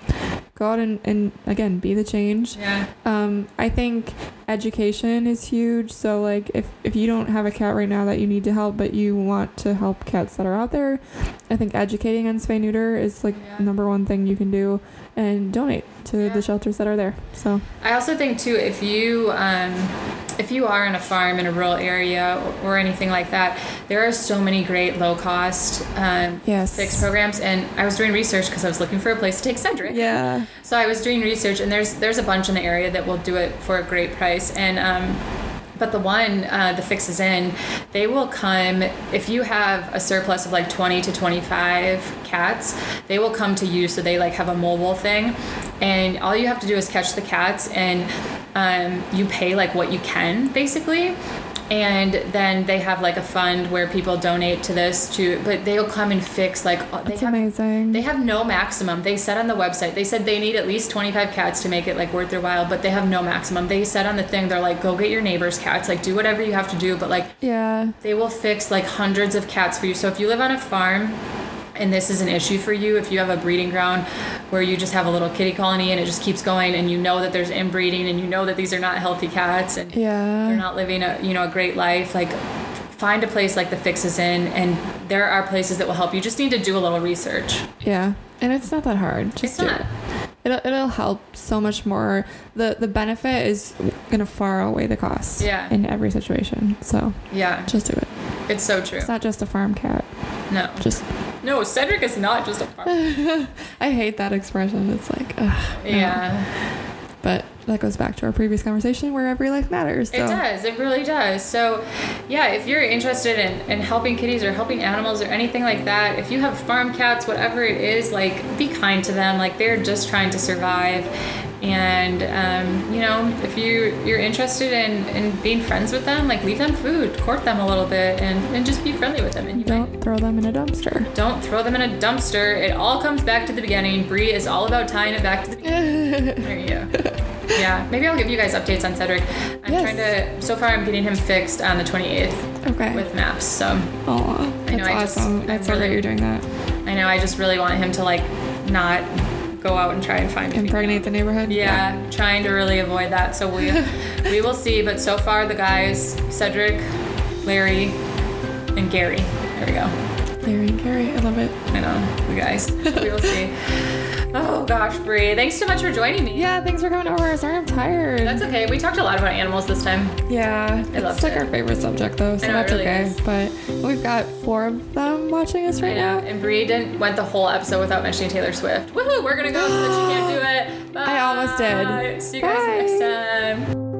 go out and, and again be the change. Yeah. Um, I think education is huge. So like if, if you don't have a cat right now that you need to help, but you want to help cats that are out there, I think educating on spay neuter is like Yeah. number one thing you can do, and donate to Yeah. the shelters that are there. So I also think too, if you um, if you are on a farm in a rural area or, or anything like that, there are so many great low cost um, yes, fix programs. And I was doing research because I was looking for a place to take Cedric. Yeah, So I was doing research, and there's there's a bunch in the area that will do it for a great price. And um, but the one, uh, the fixes in, they will come if you have a surplus of like 20 to 25 cats. They will come to you, so they like have a mobile thing, and all you have to do is catch the cats, and um, you pay like what you can basically. And then they have like a fund where people donate to this to, but they'll come and fix like they that's have amazing. they have no maximum. They said on the website, they said they need at least 25 cats to make it like worth their while, but they have no maximum. They said on the thing, they're like, go get your neighbor's cats, like do whatever you have to do, but like yeah, they will fix like hundreds of cats for you. So if you live on a farm and this is an issue for you, if you have a breeding ground where you just have a little kitty colony and it just keeps going and you know that there's inbreeding and you know that these are not healthy cats and they're not living a you know a great life like find a place like the fixes in and there are places that will help you just need to do a little research yeah. And it's not that hard. Just it's do not it. It'll, it'll help so much more. The the benefit is gonna far outweigh the cost. Yeah. In every situation, so Yeah, just do it. it's so true. It's not just a farm cat. No, Just no, Cedric is not just a farm. I hate that expression. It's like, ugh, no. Yeah, But that goes back to our previous conversation where every life matters. So. it does. It really does. So, yeah, if you're interested in, in helping kitties or helping animals or anything like that, if you have farm cats, whatever it is, like be kind to them. Like they're just trying to survive. And um, you know, if you you're interested in, in being friends with them, like leave them food, court them a little bit, and, and just be friendly with them. And you Don't throw them in a dumpster. Don't throw them in a dumpster. It all comes back to the beginning. Brie is all about tying it back to the beginning. there you go. Yeah, maybe I'll give you guys updates on Cedric. I'm Yes. trying to. So far, I'm getting him fixed on the 28th Okay. with maps. So Aw, I know, that's I just- awesome. I that's so really- great you're doing that. I know I just really want him to like not go out and try and find Impregnate the neighborhood. female. Yeah, trying to really avoid that. So we we will see. But so far, the guys Cedric, Larry, and Gary. There we go. Larry and Carrie, I love it. I know, you guys. we will see. Oh gosh, Brie, thanks so much for joining me. Yeah, thanks for coming over. Sorry, I'm tired. That's okay. We talked a lot about animals this time. yeah, it's like it. our favorite subject though, so know, that's really okay. is. But we've got four of them watching us right now. And Brie didn't went the whole episode without mentioning Taylor Swift. Woohoo! We're gonna go so that she can't do it. Bye. I almost did. See you guys Bye. next time.